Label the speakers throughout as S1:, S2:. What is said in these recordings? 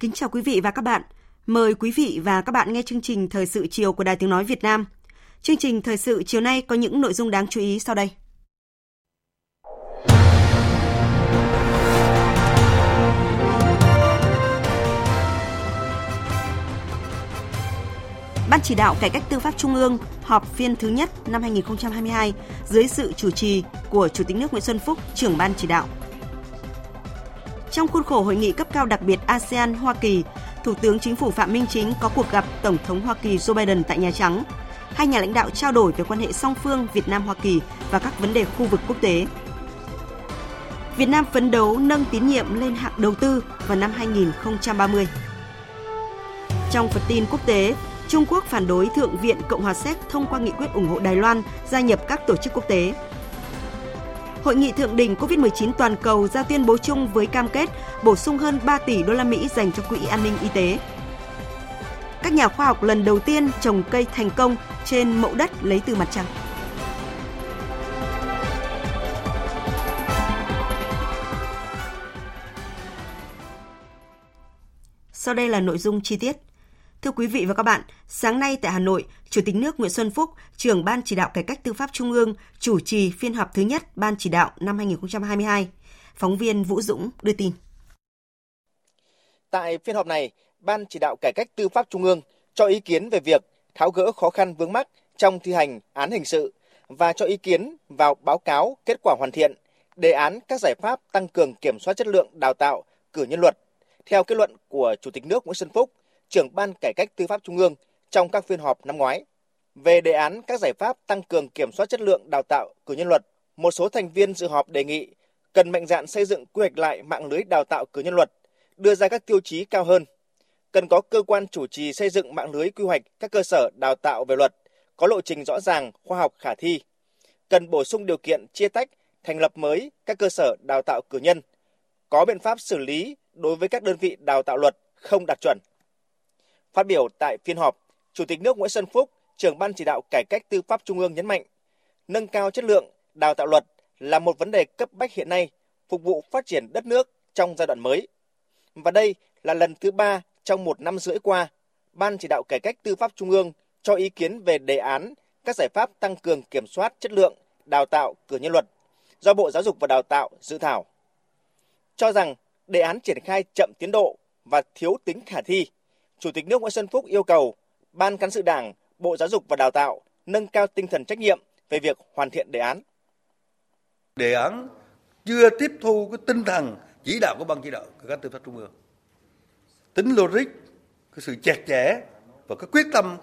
S1: Kính chào quý vị và các bạn. Mời quý vị và các bạn nghe chương trình Thời sự chiều của Đài Tiếng Nói Việt Nam. Chương trình Thời sự chiều nay có những nội dung đáng chú ý sau đây. Ban chỉ đạo cải cách tư pháp Trung ương họp phiên thứ nhất năm 2022 dưới sự chủ trì của Chủ tịch nước Nguyễn Xuân Phúc, trưởng ban chỉ đạo. Trong khuôn khổ hội nghị cấp cao đặc biệt ASEAN Hoa Kỳ, Thủ tướng Chính phủ Phạm Minh Chính có cuộc gặp Tổng thống Hoa Kỳ Joe Biden tại Nhà Trắng. Hai nhà lãnh đạo trao đổi về quan hệ song phương Việt Nam Hoa Kỳ và các vấn đề khu vực quốc tế. Việt Nam phấn đấu nâng tín nhiệm lên hạng đầu tư vào năm 2030. Trong phần tin quốc tế, Trung Quốc phản đối Thượng viện Cộng hòa Séc thông qua nghị quyết ủng hộ Đài Loan gia nhập các tổ chức quốc tế. Hội nghị thượng đỉnh COVID-19 toàn cầu ra tuyên bố chung với cam kết bổ sung hơn 3 tỷ đô la Mỹ dành cho quỹ an ninh y tế. Các nhà khoa học lần đầu tiên trồng cây thành công trên mẫu đất lấy từ mặt trăng. Sau đây là nội dung chi tiết. Thưa quý vị và các bạn, sáng nay tại Hà Nội, Chủ tịch nước Nguyễn Xuân Phúc, trưởng Ban chỉ đạo cải cách tư pháp Trung ương, chủ trì phiên họp thứ nhất Ban chỉ đạo năm 2022. Phóng viên Vũ Dũng đưa tin.
S2: Tại phiên họp này, Ban chỉ đạo cải cách tư pháp Trung ương cho ý kiến về việc tháo gỡ khó khăn vướng mắc trong thi hành án hình sự và cho ý kiến vào báo cáo kết quả hoàn thiện đề án các giải pháp tăng cường kiểm soát chất lượng đào tạo cử nhân luật theo kết luận của Chủ tịch nước Nguyễn Xuân Phúc trưởng Ban Cải cách Tư pháp Trung ương trong các phiên họp năm ngoái. Về đề án các giải pháp tăng cường kiểm soát chất lượng đào tạo cử nhân luật, một số thành viên dự họp đề nghị cần mạnh dạn xây dựng quy hoạch lại mạng lưới đào tạo cử nhân luật, đưa ra các tiêu chí cao hơn. Cần có cơ quan chủ trì xây dựng mạng lưới quy hoạch các cơ sở đào tạo về luật, có lộ trình rõ ràng, khoa học khả thi. Cần bổ sung điều kiện chia tách, thành lập mới các cơ sở đào tạo cử nhân, có biện pháp xử lý đối với các đơn vị đào tạo luật không đạt chuẩn. Phát biểu tại phiên họp, Chủ tịch nước Nguyễn Xuân Phúc, trưởng ban chỉ đạo cải cách tư pháp Trung ương nhấn mạnh, nâng cao chất lượng đào tạo luật là một vấn đề cấp bách hiện nay, phục vụ phát triển đất nước trong giai đoạn mới. Và đây là lần thứ ba trong một năm rưỡi qua, Ban chỉ đạo cải cách tư pháp Trung ương cho ý kiến về đề án các giải pháp tăng cường kiểm soát chất lượng đào tạo cử nhân luật do Bộ Giáo dục và Đào tạo dự thảo. Cho rằng đề án triển khai chậm tiến độ và thiếu tính khả thi, Chủ tịch nước Nguyễn Xuân Phúc yêu cầu Ban cán sự Đảng, Bộ Giáo dục và Đào tạo nâng cao tinh thần trách nhiệm về việc hoàn thiện đề án.
S3: Đề án chưa tiếp thu cái tinh thần chỉ đạo của Ban chỉ đạo các tư pháp trung ương. Tính logic, cái sự chặt chẽ và cái quyết tâm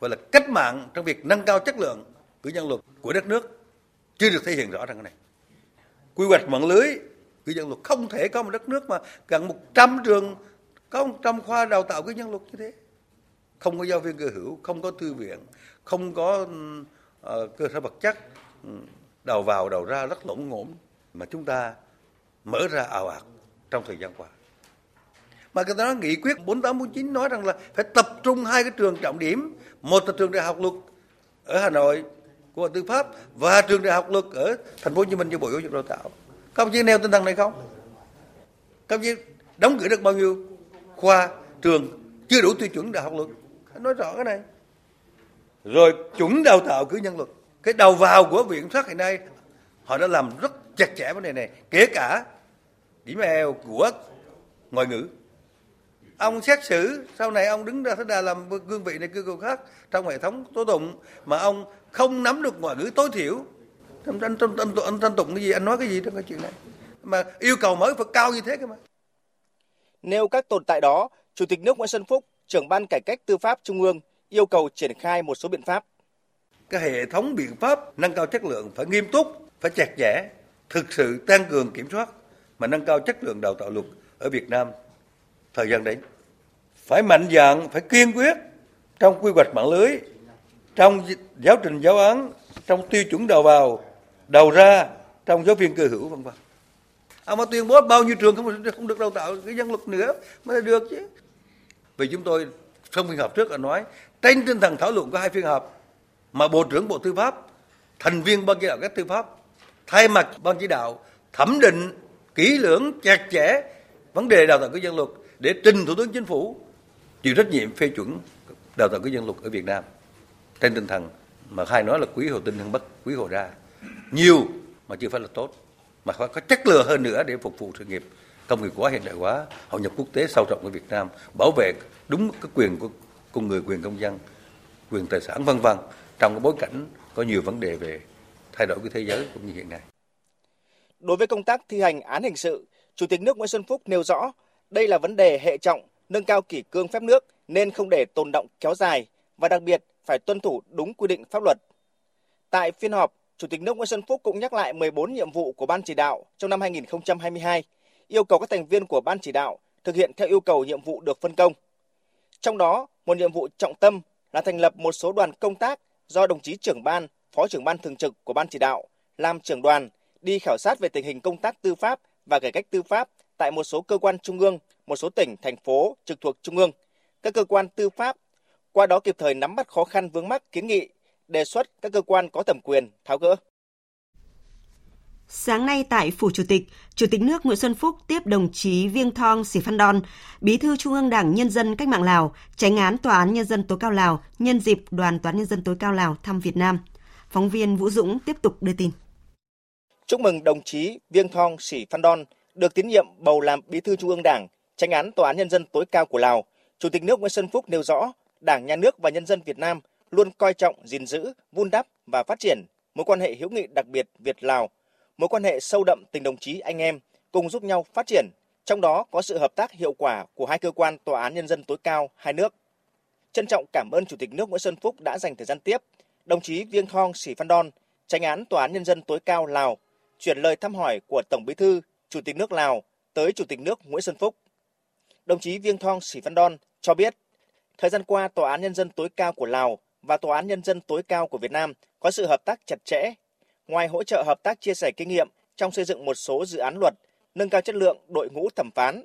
S3: gọi là cách mạng trong việc nâng cao chất lượng cử nhân luật của đất nước chưa được thể hiện rõ trong cái này. Quy hoạch mạng lưới cử nhân luật không thể có một đất nước mà gần 100 trường có 100 khoa đào tạo cái nhân luật như thế? Không có giáo viên cơ hữu không có thư viện không có uh, cơ sở vật chất. Ừ, đầu vào đầu ra rất lỗng ngổn mà chúng ta mở ra ảo ạt trong thời gian qua. Mà người ta nói nghị quyết 4849 nói rằng là phải tập trung hai cái trường trọng điểm. Một là trường đại học luật ở Hà Nội của tư pháp và trường đại học luật ở thành phố Hồ Chí Minh cho Bộ Giáo dục Đào tạo. Các ông chí nêu tinh thần này không? Các ông chí đóng cửa được bao nhiêu? Khoa trường chưa đủ tiêu chuẩn đại học luật. Nói rõ cái này. Rồi chuẩn đào tạo cử nhân luật. Cái đầu vào của viện sát hiện nay họ đã làm rất chặt chẽ vấn đề này kể cả điểm eo của ngoại ngữ. Ông xét xử sau này ông đứng ra thế đà làm cương vị này cương vị khác trong hệ thống tố tụng mà ông không nắm được ngoại ngữ tối thiểu. Anh anh anh anh, anh, anh tụng cái gì anh nói cái gì trong cái chuyện này? Mà yêu cầu mới phải cao như thế cơ mà.
S2: Nêu các tồn tại đó, Chủ tịch nước Nguyễn Xuân Phúc, trưởng ban cải cách tư pháp Trung ương yêu cầu triển khai một số biện pháp.
S3: Các hệ thống biện pháp nâng cao chất lượng phải nghiêm túc, phải chặt chẽ, thực sự tăng cường kiểm soát mà nâng cao chất lượng đào tạo luật ở Việt Nam thời gian đến. Phải mạnh dạn, phải kiên quyết trong quy hoạch mạng lưới, trong giáo trình giáo án, trong tiêu chuẩn đầu vào, đầu ra, trong giáo viên cơ hữu vân vân. Ông mà tuyên bố bao nhiêu trường không không được đào tạo cái dân luật nữa mới được chứ. Vì chúng tôi trong phiên họp trước đã nói trên tinh thần thảo luận có hai phiên họp mà Bộ trưởng Bộ Tư pháp, thành viên ban chỉ đạo các tư pháp thay mặt ban chỉ đạo thẩm định kỹ lưỡng chặt chẽ vấn đề đào tạo cái dân luật để trình Thủ tướng Chính phủ chịu trách nhiệm phê chuẩn đào tạo cái dân luật ở Việt Nam trên tinh thần mà hai nói là quý hồ tinh hơn bất quý hồ ra nhiều mà chưa phải là tốt mà phải có chất lượng hơn nữa để phục vụ sự nghiệp công nghiệp hóa hiện đại hóa hội nhập quốc tế sâu rộng của Việt Nam bảo vệ đúng cái quyền của con người quyền công dân quyền tài sản vân vân trong cái bối cảnh có nhiều vấn đề về thay đổi của thế giới cũng như hiện nay.
S2: Đối với công tác thi hành án hình sự, Chủ tịch nước Nguyễn Xuân Phúc nêu rõ đây là vấn đề hệ trọng, nâng cao kỷ cương phép nước nên không để tồn động kéo dài và đặc biệt phải tuân thủ đúng quy định pháp luật. Tại phiên họp, Chủ tịch nước Nguyễn Xuân Phúc cũng nhắc lại 14 nhiệm vụ của Ban chỉ đạo trong năm 2022, yêu cầu các thành viên của Ban chỉ đạo thực hiện theo yêu cầu nhiệm vụ được phân công. Trong đó, một nhiệm vụ trọng tâm là thành lập một số đoàn công tác do đồng chí trưởng ban, phó trưởng ban thường trực của Ban chỉ đạo làm trưởng đoàn đi khảo sát về tình hình công tác tư pháp và cải cách tư pháp tại một số cơ quan trung ương, một số tỉnh, thành phố trực thuộc trung ương, các cơ quan tư pháp, qua đó kịp thời nắm bắt khó khăn vướng mắc kiến nghị, đề xuất các cơ quan có thẩm quyền tháo gỡ.
S1: Sáng nay tại Phủ Chủ tịch, Chủ tịch nước Nguyễn Xuân Phúc tiếp đồng chí Viêng Thong Sĩ Phan Đon, Bí thư Trung ương Đảng Nhân dân Cách mạng Lào, tránh án Tòa án Nhân dân tối cao Lào nhân dịp Đoàn Tòa án Nhân dân tối cao Lào thăm Việt Nam. Phóng viên Vũ Dũng tiếp tục đưa tin.
S2: Chúc mừng đồng chí Viêng Thong Sĩ Phan Đon được tín nhiệm bầu làm Bí thư Trung ương Đảng, tránh án Tòa án Nhân dân tối cao của Lào. Chủ tịch nước Nguyễn Xuân Phúc nêu rõ, Đảng, Nhà nước và nhân dân Việt Nam luôn coi trọng, gìn giữ, vun đắp và phát triển mối quan hệ hữu nghị đặc biệt Việt-Lào – mối quan hệ sâu đậm tình đồng chí anh em cùng giúp nhau phát triển, trong đó có sự hợp tác hiệu quả của hai cơ quan tòa án nhân dân tối cao hai nước. Trân trọng cảm ơn Chủ tịch nước Nguyễn Xuân Phúc đã dành thời gian tiếp, đồng chí Viêng Thong Sĩ Phan Đon, tranh án tòa án nhân dân tối cao Lào, chuyển lời thăm hỏi của Tổng Bí thư, Chủ tịch nước Lào tới Chủ tịch nước Nguyễn Xuân Phúc. Đồng chí Viêng Thong Sĩ Phan Đon cho biết, thời gian qua Tòa án Nhân dân tối cao của Lào và Tòa án Nhân dân tối cao của Việt Nam có sự hợp tác chặt chẽ, Ngoài hỗ trợ hợp tác chia sẻ kinh nghiệm trong xây dựng một số dự án luật, nâng cao chất lượng đội ngũ thẩm phán.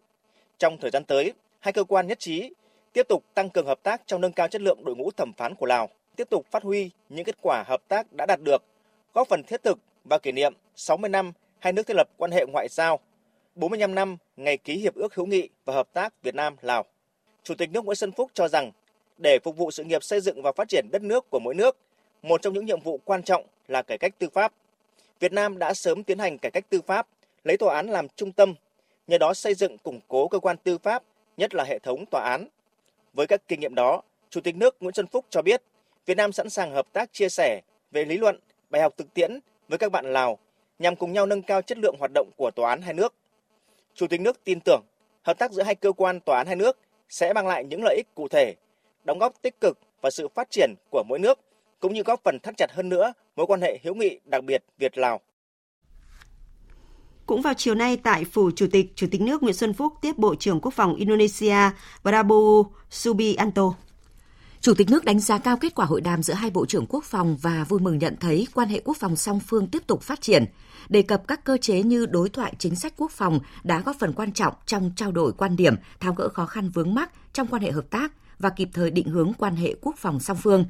S2: Trong thời gian tới, hai cơ quan nhất trí tiếp tục tăng cường hợp tác trong nâng cao chất lượng đội ngũ thẩm phán của Lào, tiếp tục phát huy những kết quả hợp tác đã đạt được, góp phần thiết thực và kỷ niệm 60 năm hai nước thiết lập quan hệ ngoại giao, 45 năm ngày ký hiệp ước hữu nghị và hợp tác Việt Nam Lào. Chủ tịch nước Nguyễn Xuân Phúc cho rằng để phục vụ sự nghiệp xây dựng và phát triển đất nước của mỗi nước, một trong những nhiệm vụ quan trọng là cải cách tư pháp. Việt Nam đã sớm tiến hành cải cách tư pháp, lấy tòa án làm trung tâm, nhờ đó xây dựng củng cố cơ quan tư pháp, nhất là hệ thống tòa án. Với các kinh nghiệm đó, Chủ tịch nước Nguyễn Xuân Phúc cho biết, Việt Nam sẵn sàng hợp tác chia sẻ về lý luận, bài học thực tiễn với các bạn Lào nhằm cùng nhau nâng cao chất lượng hoạt động của tòa án hai nước. Chủ tịch nước tin tưởng hợp tác giữa hai cơ quan tòa án hai nước sẽ mang lại những lợi ích cụ thể, đóng góp tích cực vào sự phát triển của mỗi nước cũng như góp phần thắt chặt hơn nữa mối quan hệ hữu nghị đặc biệt Việt-Lào.
S1: Cũng vào chiều nay tại Phủ Chủ tịch, Chủ tịch nước Nguyễn Xuân Phúc tiếp Bộ trưởng Quốc phòng Indonesia Prabowo Subianto.
S4: Chủ tịch nước đánh giá cao kết quả hội đàm giữa hai bộ trưởng quốc phòng và vui mừng nhận thấy quan hệ quốc phòng song phương tiếp tục phát triển. Đề cập các cơ chế như đối thoại chính sách quốc phòng đã góp phần quan trọng trong trao đổi quan điểm, tháo gỡ khó khăn vướng mắc trong quan hệ hợp tác và kịp thời định hướng quan hệ quốc phòng song phương.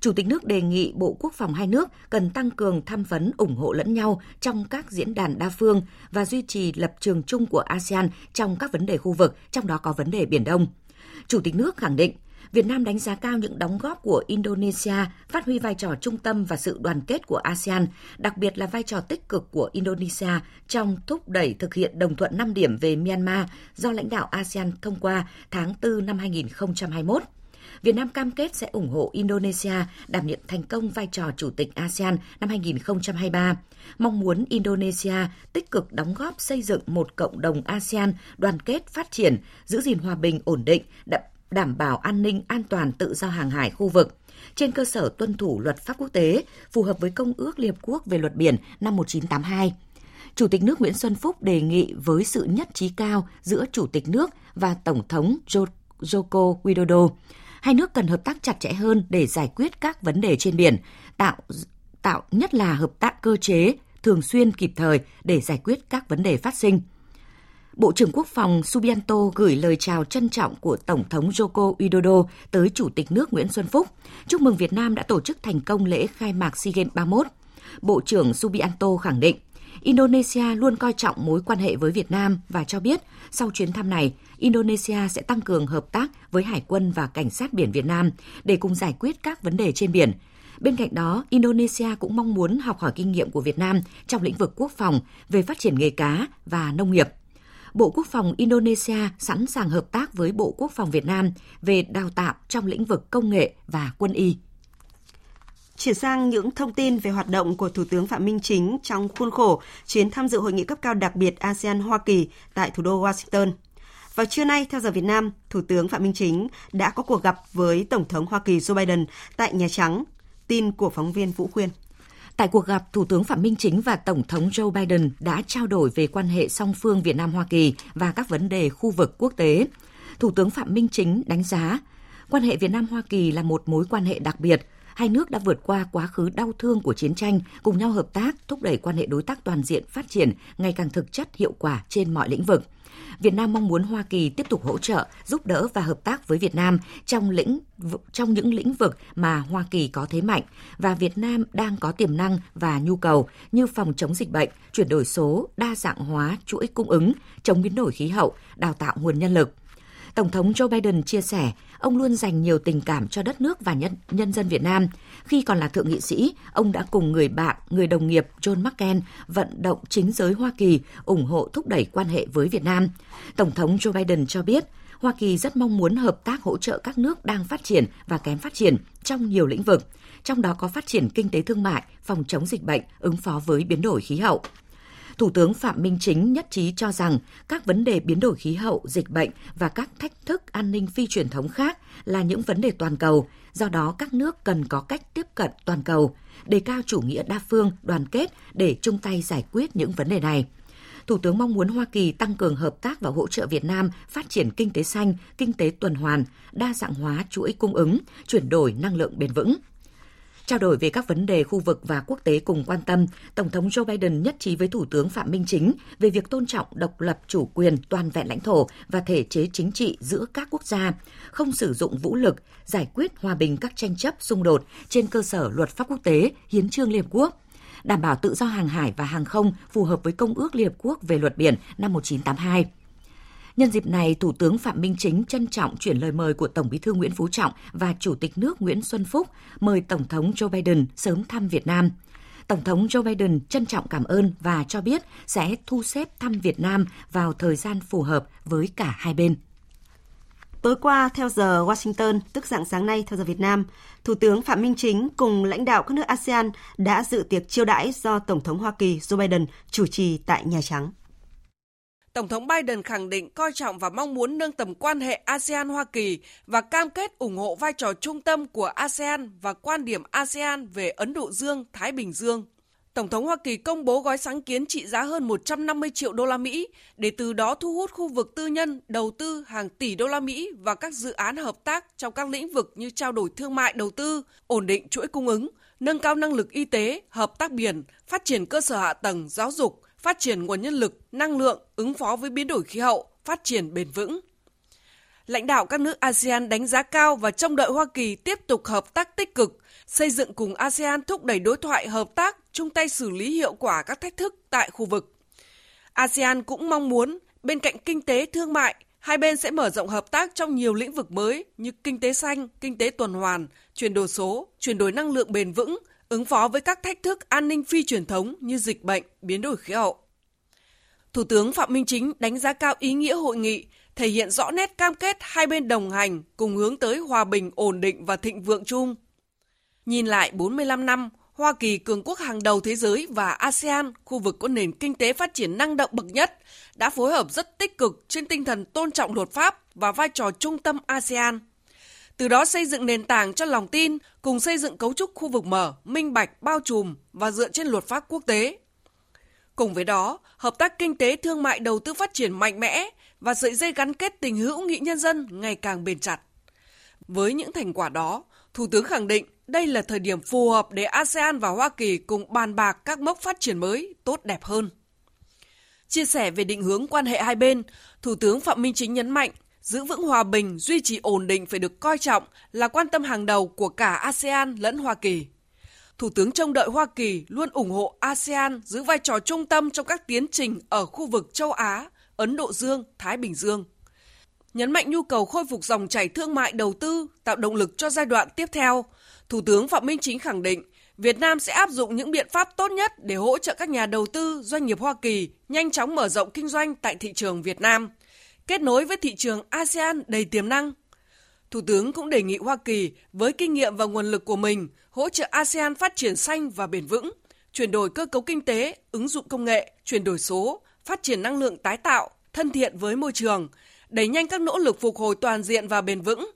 S4: Chủ tịch nước đề nghị Bộ Quốc phòng hai nước cần tăng cường tham vấn ủng hộ lẫn nhau trong các diễn đàn đa phương và duy trì lập trường chung của ASEAN trong các vấn đề khu vực, trong đó có vấn đề Biển Đông. Chủ tịch nước khẳng định Việt Nam đánh giá cao những đóng góp của Indonesia, phát huy vai trò trung tâm và sự đoàn kết của ASEAN, đặc biệt là vai trò tích cực của Indonesia trong thúc đẩy thực hiện đồng thuận 5 điểm về Myanmar do lãnh đạo ASEAN thông qua tháng 4 năm 2021. Việt Nam cam kết sẽ ủng hộ Indonesia đảm nhiệm thành công vai trò chủ tịch ASEAN năm 2023, mong muốn Indonesia tích cực đóng góp xây dựng một cộng đồng ASEAN đoàn kết phát triển, giữ gìn hòa bình ổn định, đảm bảo an ninh an toàn tự do hàng hải khu vực trên cơ sở tuân thủ luật pháp quốc tế phù hợp với Công ước Liên Hợp Quốc về luật biển năm 1982. Chủ tịch nước Nguyễn Xuân Phúc đề nghị với sự nhất trí cao giữa Chủ tịch nước và Tổng thống Joko Widodo, hai nước cần hợp tác chặt chẽ hơn để giải quyết các vấn đề trên biển, tạo tạo nhất là hợp tác cơ chế thường xuyên kịp thời để giải quyết các vấn đề phát sinh. Bộ trưởng Quốc phòng Subianto gửi lời chào trân trọng của Tổng thống Joko Widodo tới Chủ tịch nước Nguyễn Xuân Phúc, chúc mừng Việt Nam đã tổ chức thành công lễ khai mạc SEA Games 31. Bộ trưởng Subianto khẳng định, Indonesia luôn coi trọng mối quan hệ với Việt Nam và cho biết sau chuyến thăm này, Indonesia sẽ tăng cường hợp tác với Hải quân và Cảnh sát biển Việt Nam để cùng giải quyết các vấn đề trên biển. Bên cạnh đó, Indonesia cũng mong muốn học hỏi kinh nghiệm của Việt Nam trong lĩnh vực quốc phòng về phát triển nghề cá và nông nghiệp. Bộ Quốc phòng Indonesia sẵn sàng hợp tác với Bộ Quốc phòng Việt Nam về đào tạo trong lĩnh vực công nghệ và quân y.
S1: Chuyển sang những thông tin về hoạt động của Thủ tướng Phạm Minh Chính trong khuôn khổ chuyến tham dự hội nghị cấp cao đặc biệt ASEAN Hoa Kỳ tại thủ đô Washington. Vào trưa nay, theo giờ Việt Nam, Thủ tướng Phạm Minh Chính đã có cuộc gặp với Tổng thống Hoa Kỳ Joe Biden tại Nhà Trắng. Tin của phóng viên Vũ Khuyên.
S4: Tại cuộc gặp, Thủ tướng Phạm Minh Chính và Tổng thống Joe Biden đã trao đổi về quan hệ song phương Việt Nam-Hoa Kỳ và các vấn đề khu vực quốc tế. Thủ tướng Phạm Minh Chính đánh giá, quan hệ Việt Nam-Hoa Kỳ là một mối quan hệ đặc biệt. Hai nước đã vượt qua quá khứ đau thương của chiến tranh, cùng nhau hợp tác, thúc đẩy quan hệ đối tác toàn diện phát triển ngày càng thực chất hiệu quả trên mọi lĩnh vực – Việt Nam mong muốn Hoa Kỳ tiếp tục hỗ trợ, giúp đỡ và hợp tác với Việt Nam trong lĩnh trong những lĩnh vực mà Hoa Kỳ có thế mạnh và Việt Nam đang có tiềm năng và nhu cầu như phòng chống dịch bệnh, chuyển đổi số, đa dạng hóa chuỗi cung ứng, chống biến đổi khí hậu, đào tạo nguồn nhân lực. Tổng thống Joe Biden chia sẻ, ông luôn dành nhiều tình cảm cho đất nước và nhân, nhân dân Việt Nam. Khi còn là thượng nghị sĩ, ông đã cùng người bạn, người đồng nghiệp John McCain vận động chính giới Hoa Kỳ ủng hộ thúc đẩy quan hệ với Việt Nam. Tổng thống Joe Biden cho biết, Hoa Kỳ rất mong muốn hợp tác hỗ trợ các nước đang phát triển và kém phát triển trong nhiều lĩnh vực, trong đó có phát triển kinh tế thương mại, phòng chống dịch bệnh, ứng phó với biến đổi khí hậu. Thủ tướng Phạm Minh Chính nhất trí cho rằng các vấn đề biến đổi khí hậu, dịch bệnh và các thách thức an ninh phi truyền thống khác là những vấn đề toàn cầu, do đó các nước cần có cách tiếp cận toàn cầu, đề cao chủ nghĩa đa phương, đoàn kết để chung tay giải quyết những vấn đề này. Thủ tướng mong muốn Hoa Kỳ tăng cường hợp tác và hỗ trợ Việt Nam phát triển kinh tế xanh, kinh tế tuần hoàn, đa dạng hóa chuỗi cung ứng, chuyển đổi năng lượng bền vững. Trao đổi về các vấn đề khu vực và quốc tế cùng quan tâm, Tổng thống Joe Biden nhất trí với Thủ tướng Phạm Minh Chính về việc tôn trọng độc lập chủ quyền toàn vẹn lãnh thổ và thể chế chính trị giữa các quốc gia, không sử dụng vũ lực, giải quyết hòa bình các tranh chấp xung đột trên cơ sở luật pháp quốc tế, hiến trương Liên Hợp Quốc đảm bảo tự do hàng hải và hàng không phù hợp với Công ước Liên Hợp Quốc về luật biển năm 1982. Nhân dịp này, Thủ tướng Phạm Minh Chính trân trọng chuyển lời mời của Tổng Bí thư Nguyễn Phú Trọng và Chủ tịch nước Nguyễn Xuân Phúc mời Tổng thống Joe Biden sớm thăm Việt Nam. Tổng thống Joe Biden trân trọng cảm ơn và cho biết sẽ thu xếp thăm Việt Nam vào thời gian phù hợp với cả hai bên.
S1: Tối qua, theo giờ Washington, tức dạng sáng nay theo giờ Việt Nam, Thủ tướng Phạm Minh Chính cùng lãnh đạo các nước ASEAN đã dự tiệc chiêu đãi do Tổng thống Hoa Kỳ Joe Biden chủ trì tại Nhà Trắng.
S5: Tổng thống Biden khẳng định coi trọng và mong muốn nâng tầm quan hệ ASEAN-Hoa Kỳ và cam kết ủng hộ vai trò trung tâm của ASEAN và quan điểm ASEAN về Ấn Độ Dương-Thái Bình Dương. Tổng thống Hoa Kỳ công bố gói sáng kiến trị giá hơn 150 triệu đô la Mỹ để từ đó thu hút khu vực tư nhân đầu tư hàng tỷ đô la Mỹ và các dự án hợp tác trong các lĩnh vực như trao đổi thương mại đầu tư, ổn định chuỗi cung ứng, nâng cao năng lực y tế, hợp tác biển, phát triển cơ sở hạ tầng, giáo dục, phát triển nguồn nhân lực, năng lượng, ứng phó với biến đổi khí hậu, phát triển bền vững. Lãnh đạo các nước ASEAN đánh giá cao và trông đợi Hoa Kỳ tiếp tục hợp tác tích cực, xây dựng cùng ASEAN thúc đẩy đối thoại hợp tác, chung tay xử lý hiệu quả các thách thức tại khu vực. ASEAN cũng mong muốn bên cạnh kinh tế thương mại, hai bên sẽ mở rộng hợp tác trong nhiều lĩnh vực mới như kinh tế xanh, kinh tế tuần hoàn, chuyển đổi số, chuyển đổi năng lượng bền vững, ứng phó với các thách thức an ninh phi truyền thống như dịch bệnh, biến đổi khí hậu. Thủ tướng Phạm Minh Chính đánh giá cao ý nghĩa hội nghị, thể hiện rõ nét cam kết hai bên đồng hành cùng hướng tới hòa bình, ổn định và thịnh vượng chung. Nhìn lại 45 năm, Hoa Kỳ cường quốc hàng đầu thế giới và ASEAN, khu vực có nền kinh tế phát triển năng động bậc nhất, đã phối hợp rất tích cực trên tinh thần tôn trọng luật pháp và vai trò trung tâm ASEAN. Từ đó xây dựng nền tảng cho lòng tin, cùng xây dựng cấu trúc khu vực mở, minh bạch, bao trùm và dựa trên luật pháp quốc tế. Cùng với đó, hợp tác kinh tế thương mại đầu tư phát triển mạnh mẽ và sợi dây gắn kết tình hữu nghị nhân dân ngày càng bền chặt. Với những thành quả đó, Thủ tướng khẳng định đây là thời điểm phù hợp để ASEAN và Hoa Kỳ cùng bàn bạc các mốc phát triển mới tốt đẹp hơn. Chia sẻ về định hướng quan hệ hai bên, Thủ tướng Phạm Minh Chính nhấn mạnh giữ vững hòa bình, duy trì ổn định phải được coi trọng là quan tâm hàng đầu của cả ASEAN lẫn Hoa Kỳ. Thủ tướng trông đợi Hoa Kỳ luôn ủng hộ ASEAN giữ vai trò trung tâm trong các tiến trình ở khu vực châu Á, Ấn Độ Dương, Thái Bình Dương. Nhấn mạnh nhu cầu khôi phục dòng chảy thương mại đầu tư, tạo động lực cho giai đoạn tiếp theo, Thủ tướng Phạm Minh Chính khẳng định Việt Nam sẽ áp dụng những biện pháp tốt nhất để hỗ trợ các nhà đầu tư, doanh nghiệp Hoa Kỳ nhanh chóng mở rộng kinh doanh tại thị trường Việt Nam, kết nối với thị trường ASEAN đầy tiềm năng. Thủ tướng cũng đề nghị Hoa Kỳ với kinh nghiệm và nguồn lực của mình hỗ trợ ASEAN phát triển xanh và bền vững, chuyển đổi cơ cấu kinh tế, ứng dụng công nghệ, chuyển đổi số, phát triển năng lượng tái tạo, thân thiện với môi trường, đẩy nhanh các nỗ lực phục hồi toàn diện và bền vững.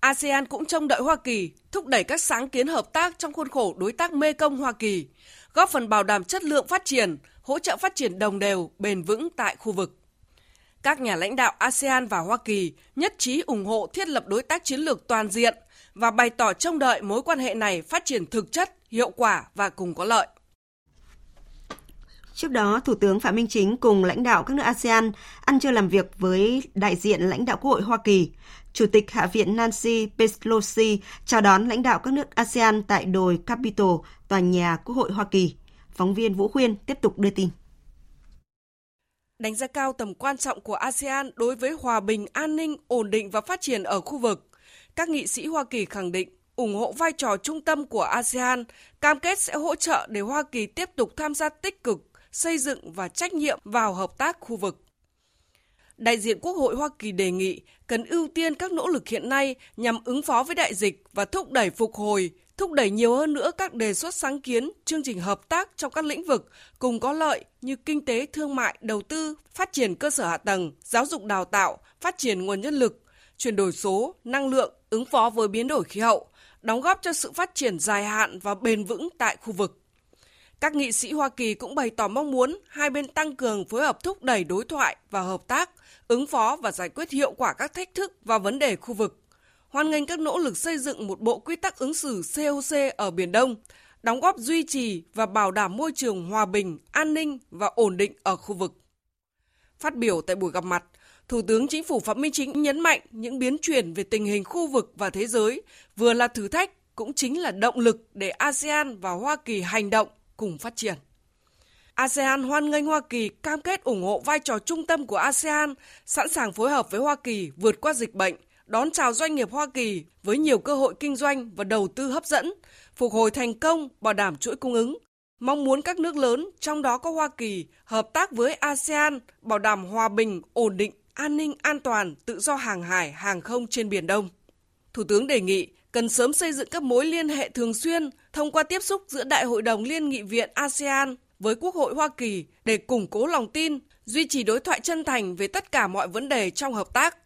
S5: ASEAN cũng trông đợi Hoa Kỳ thúc đẩy các sáng kiến hợp tác trong khuôn khổ đối tác Mê Công Hoa Kỳ, góp phần bảo đảm chất lượng phát triển, hỗ trợ phát triển đồng đều, bền vững tại khu vực. Các nhà lãnh đạo ASEAN và Hoa Kỳ nhất trí ủng hộ thiết lập đối tác chiến lược toàn diện và bày tỏ trông đợi mối quan hệ này phát triển thực chất, hiệu quả và cùng có lợi.
S1: Trước đó, Thủ tướng Phạm Minh Chính cùng lãnh đạo các nước ASEAN ăn trưa làm việc với đại diện lãnh đạo Quốc hội Hoa Kỳ. Chủ tịch Hạ viện Nancy Pelosi chào đón lãnh đạo các nước ASEAN tại đồi Capitol, tòa nhà Quốc hội Hoa Kỳ. Phóng viên Vũ Khuyên tiếp tục đưa tin.
S5: Đánh giá cao tầm quan trọng của ASEAN đối với hòa bình, an ninh, ổn định và phát triển ở khu vực. Các nghị sĩ Hoa Kỳ khẳng định ủng hộ vai trò trung tâm của ASEAN, cam kết sẽ hỗ trợ để Hoa Kỳ tiếp tục tham gia tích cực xây dựng và trách nhiệm vào hợp tác khu vực. Đại diện Quốc hội Hoa Kỳ đề nghị cần ưu tiên các nỗ lực hiện nay nhằm ứng phó với đại dịch và thúc đẩy phục hồi, thúc đẩy nhiều hơn nữa các đề xuất sáng kiến, chương trình hợp tác trong các lĩnh vực cùng có lợi như kinh tế, thương mại, đầu tư, phát triển cơ sở hạ tầng, giáo dục đào tạo, phát triển nguồn nhân lực, chuyển đổi số, năng lượng, ứng phó với biến đổi khí hậu, đóng góp cho sự phát triển dài hạn và bền vững tại khu vực. Các nghị sĩ Hoa Kỳ cũng bày tỏ mong muốn hai bên tăng cường phối hợp thúc đẩy đối thoại và hợp tác, ứng phó và giải quyết hiệu quả các thách thức và vấn đề khu vực. Hoan nghênh các nỗ lực xây dựng một bộ quy tắc ứng xử COC ở Biển Đông, đóng góp duy trì và bảo đảm môi trường hòa bình, an ninh và ổn định ở khu vực. Phát biểu tại buổi gặp mặt, Thủ tướng Chính phủ Phạm Minh Chính nhấn mạnh những biến chuyển về tình hình khu vực và thế giới vừa là thử thách cũng chính là động lực để ASEAN và Hoa Kỳ hành động cùng phát triển. ASEAN hoan nghênh Hoa Kỳ cam kết ủng hộ vai trò trung tâm của ASEAN, sẵn sàng phối hợp với Hoa Kỳ vượt qua dịch bệnh, đón chào doanh nghiệp Hoa Kỳ với nhiều cơ hội kinh doanh và đầu tư hấp dẫn, phục hồi thành công, bảo đảm chuỗi cung ứng. Mong muốn các nước lớn, trong đó có Hoa Kỳ, hợp tác với ASEAN, bảo đảm hòa bình, ổn định, an ninh, an toàn, tự do hàng hải, hàng không trên Biển Đông. Thủ tướng đề nghị cần sớm xây dựng các mối liên hệ thường xuyên thông qua tiếp xúc giữa Đại hội đồng Liên nghị viện ASEAN với Quốc hội Hoa Kỳ để củng cố lòng tin, duy trì đối thoại chân thành về tất cả mọi vấn đề trong hợp tác,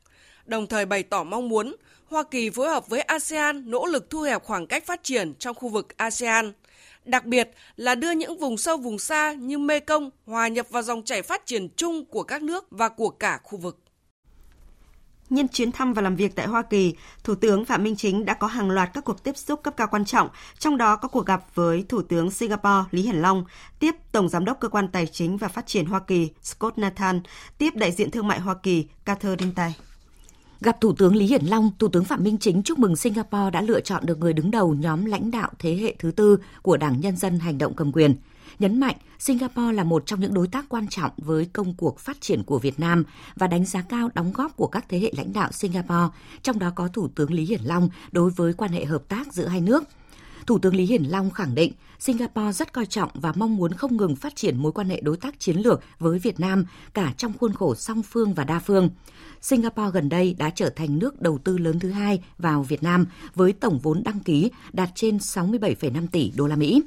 S5: đồng thời bày tỏ mong muốn Hoa Kỳ phối hợp với ASEAN nỗ lực thu hẹp khoảng cách phát triển trong khu vực ASEAN, đặc biệt là đưa những vùng sâu vùng xa như Mekong hòa nhập vào dòng chảy phát triển chung của các nước và của cả khu vực.
S1: Nhân chuyến thăm và làm việc tại Hoa Kỳ, Thủ tướng Phạm Minh Chính đã có hàng loạt các cuộc tiếp xúc cấp cao quan trọng, trong đó có cuộc gặp với Thủ tướng Singapore Lý Hiển Long, tiếp Tổng Giám đốc Cơ quan Tài chính và Phát triển Hoa Kỳ Scott Nathan, tiếp đại diện thương mại Hoa Kỳ Catherine Tai.
S4: Gặp Thủ tướng Lý Hiển Long, Thủ tướng Phạm Minh Chính chúc mừng Singapore đã lựa chọn được người đứng đầu nhóm lãnh đạo thế hệ thứ tư của Đảng Nhân dân Hành động cầm quyền – nhấn mạnh Singapore là một trong những đối tác quan trọng với công cuộc phát triển của Việt Nam và đánh giá cao đóng góp của các thế hệ lãnh đạo Singapore, trong đó có Thủ tướng Lý Hiển Long đối với quan hệ hợp tác giữa hai nước. Thủ tướng Lý Hiển Long khẳng định Singapore rất coi trọng và mong muốn không ngừng phát triển mối quan hệ đối tác chiến lược với Việt Nam cả trong khuôn khổ song phương và đa phương. Singapore gần đây đã trở thành nước đầu tư lớn thứ hai vào Việt Nam với tổng vốn đăng ký đạt trên 67,5 tỷ đô la Mỹ.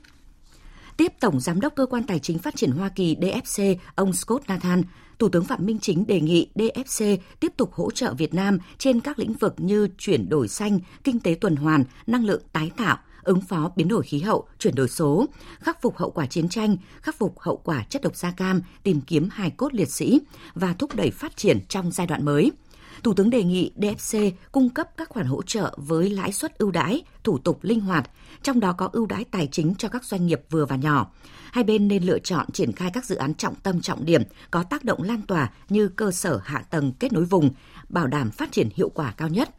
S4: Tiếp Tổng Giám đốc Cơ quan Tài chính Phát triển Hoa Kỳ DFC, ông Scott Nathan, Thủ tướng Phạm Minh Chính đề nghị DFC tiếp tục hỗ trợ Việt Nam trên các lĩnh vực như chuyển đổi xanh, kinh tế tuần hoàn, năng lượng tái tạo, ứng phó biến đổi khí hậu, chuyển đổi số, khắc phục hậu quả chiến tranh, khắc phục hậu quả chất độc da cam, tìm kiếm hài cốt liệt sĩ và thúc đẩy phát triển trong giai đoạn mới. Thủ tướng đề nghị DFC cung cấp các khoản hỗ trợ với lãi suất ưu đãi, thủ tục linh hoạt, trong đó có ưu đãi tài chính cho các doanh nghiệp vừa và nhỏ. Hai bên nên lựa chọn triển khai các dự án trọng tâm trọng điểm có tác động lan tỏa như cơ sở hạ tầng kết nối vùng, bảo đảm phát triển hiệu quả cao nhất.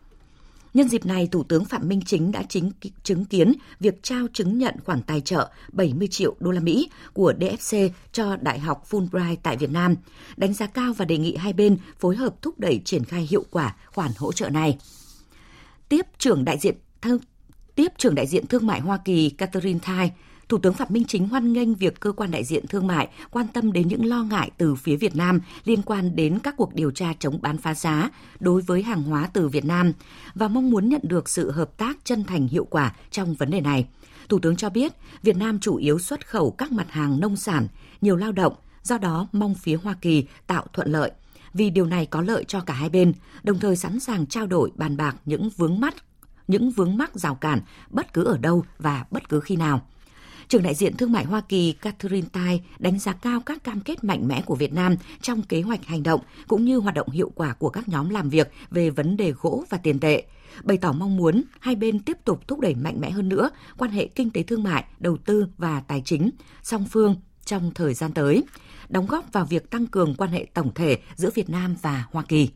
S4: Nhân dịp này, Thủ tướng Phạm Minh Chính đã chính chứng kiến việc trao chứng nhận khoản tài trợ 70 triệu đô la Mỹ của DFC cho Đại học Fulbright tại Việt Nam, đánh giá cao và đề nghị hai bên phối hợp thúc đẩy triển khai hiệu quả khoản hỗ trợ này. Tiếp trưởng đại diện tiếp trưởng đại diện thương mại Hoa Kỳ Catherine Tai Thủ tướng Phạm Minh Chính hoan nghênh việc cơ quan đại diện thương mại quan tâm đến những lo ngại từ phía Việt Nam liên quan đến các cuộc điều tra chống bán phá giá đối với hàng hóa từ Việt Nam và mong muốn nhận được sự hợp tác chân thành hiệu quả trong vấn đề này. Thủ tướng cho biết Việt Nam chủ yếu xuất khẩu các mặt hàng nông sản, nhiều lao động, do đó mong phía Hoa Kỳ tạo thuận lợi vì điều này có lợi cho cả hai bên, đồng thời sẵn sàng trao đổi bàn bạc những vướng mắt những vướng mắc rào cản bất cứ ở đâu và bất cứ khi nào. Trưởng đại diện thương mại Hoa Kỳ Catherine Tai đánh giá cao các cam kết mạnh mẽ của Việt Nam trong kế hoạch hành động cũng như hoạt động hiệu quả của các nhóm làm việc về vấn đề gỗ và tiền tệ, bày tỏ mong muốn hai bên tiếp tục thúc đẩy mạnh mẽ hơn nữa quan hệ kinh tế thương mại, đầu tư và tài chính song phương trong thời gian tới, đóng góp vào việc tăng cường quan hệ tổng thể giữa Việt Nam và Hoa Kỳ.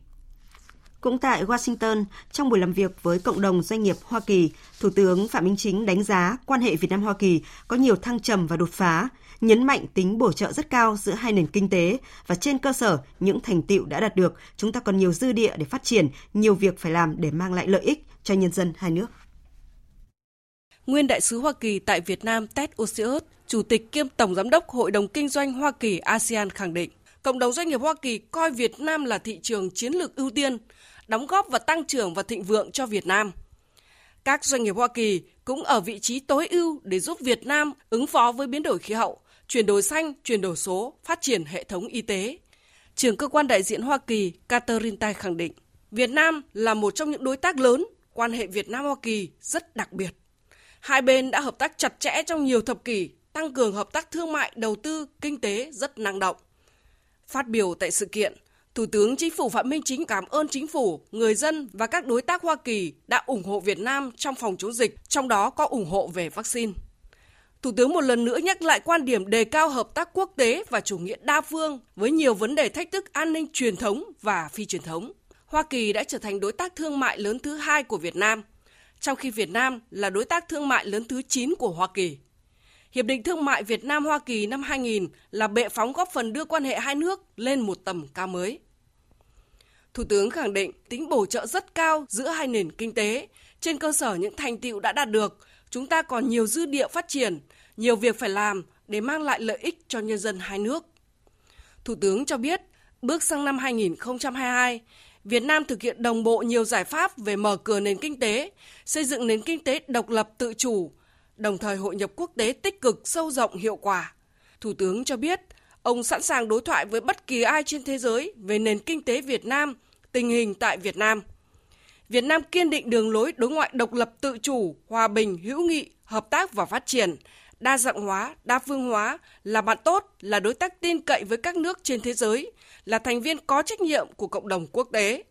S1: Cũng tại Washington, trong buổi làm việc với cộng đồng doanh nghiệp Hoa Kỳ, Thủ tướng Phạm Minh Chính đánh giá quan hệ Việt Nam-Hoa Kỳ có nhiều thăng trầm và đột phá, nhấn mạnh tính bổ trợ rất cao giữa hai nền kinh tế và trên cơ sở những thành tiệu đã đạt được, chúng ta còn nhiều dư địa để phát triển, nhiều việc phải làm để mang lại lợi ích cho nhân dân hai nước.
S5: Nguyên đại sứ Hoa Kỳ tại Việt Nam Ted Osius, Chủ tịch kiêm Tổng Giám đốc Hội đồng Kinh doanh Hoa Kỳ ASEAN khẳng định, cộng đồng doanh nghiệp Hoa Kỳ coi Việt Nam là thị trường chiến lược ưu tiên, đóng góp và tăng trưởng và thịnh vượng cho Việt Nam. Các doanh nghiệp Hoa Kỳ cũng ở vị trí tối ưu để giúp Việt Nam ứng phó với biến đổi khí hậu, chuyển đổi xanh, chuyển đổi số, phát triển hệ thống y tế. Trưởng cơ quan đại diện Hoa Kỳ Catherine Tai khẳng định, Việt Nam là một trong những đối tác lớn, quan hệ Việt Nam Hoa Kỳ rất đặc biệt. Hai bên đã hợp tác chặt chẽ trong nhiều thập kỷ, tăng cường hợp tác thương mại, đầu tư, kinh tế rất năng động. Phát biểu tại sự kiện, Thủ tướng Chính phủ Phạm Minh Chính cảm ơn chính phủ, người dân và các đối tác Hoa Kỳ đã ủng hộ Việt Nam trong phòng chống dịch, trong đó có ủng hộ về vaccine. Thủ tướng một lần nữa nhắc lại quan điểm đề cao hợp tác quốc tế và chủ nghĩa đa phương với nhiều vấn đề thách thức an ninh truyền thống và phi truyền thống. Hoa Kỳ đã trở thành đối tác thương mại lớn thứ hai của Việt Nam, trong khi Việt Nam là đối tác thương mại lớn thứ 9 của Hoa Kỳ. Hiệp định Thương mại Việt Nam-Hoa Kỳ năm 2000 là bệ phóng góp phần đưa quan hệ hai nước lên một tầm cao mới. Thủ tướng khẳng định tính bổ trợ rất cao giữa hai nền kinh tế. Trên cơ sở những thành tiệu đã đạt được, chúng ta còn nhiều dư địa phát triển, nhiều việc phải làm để mang lại lợi ích cho nhân dân hai nước. Thủ tướng cho biết, bước sang năm 2022, Việt Nam thực hiện đồng bộ nhiều giải pháp về mở cửa nền kinh tế, xây dựng nền kinh tế độc lập tự chủ, đồng thời hội nhập quốc tế tích cực sâu rộng hiệu quả. Thủ tướng cho biết, ông sẵn sàng đối thoại với bất kỳ ai trên thế giới về nền kinh tế Việt Nam tình hình tại Việt Nam. Việt Nam kiên định đường lối đối ngoại độc lập tự chủ, hòa bình, hữu nghị, hợp tác và phát triển, đa dạng hóa, đa phương hóa, là bạn tốt, là đối tác tin cậy với các nước trên thế giới, là thành viên có trách nhiệm của cộng đồng quốc tế.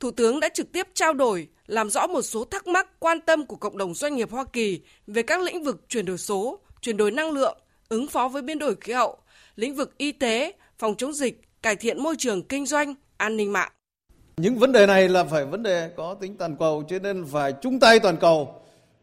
S5: Thủ tướng đã trực tiếp trao đổi, làm rõ một số thắc mắc quan tâm của cộng đồng doanh nghiệp Hoa Kỳ về các lĩnh vực chuyển đổi số, chuyển đổi năng lượng, ứng phó với biến đổi khí hậu, lĩnh vực y tế, phòng chống dịch, cải thiện môi trường kinh doanh, an ninh mạng.
S6: Những vấn đề này là phải vấn đề có tính toàn cầu cho nên phải chung tay toàn cầu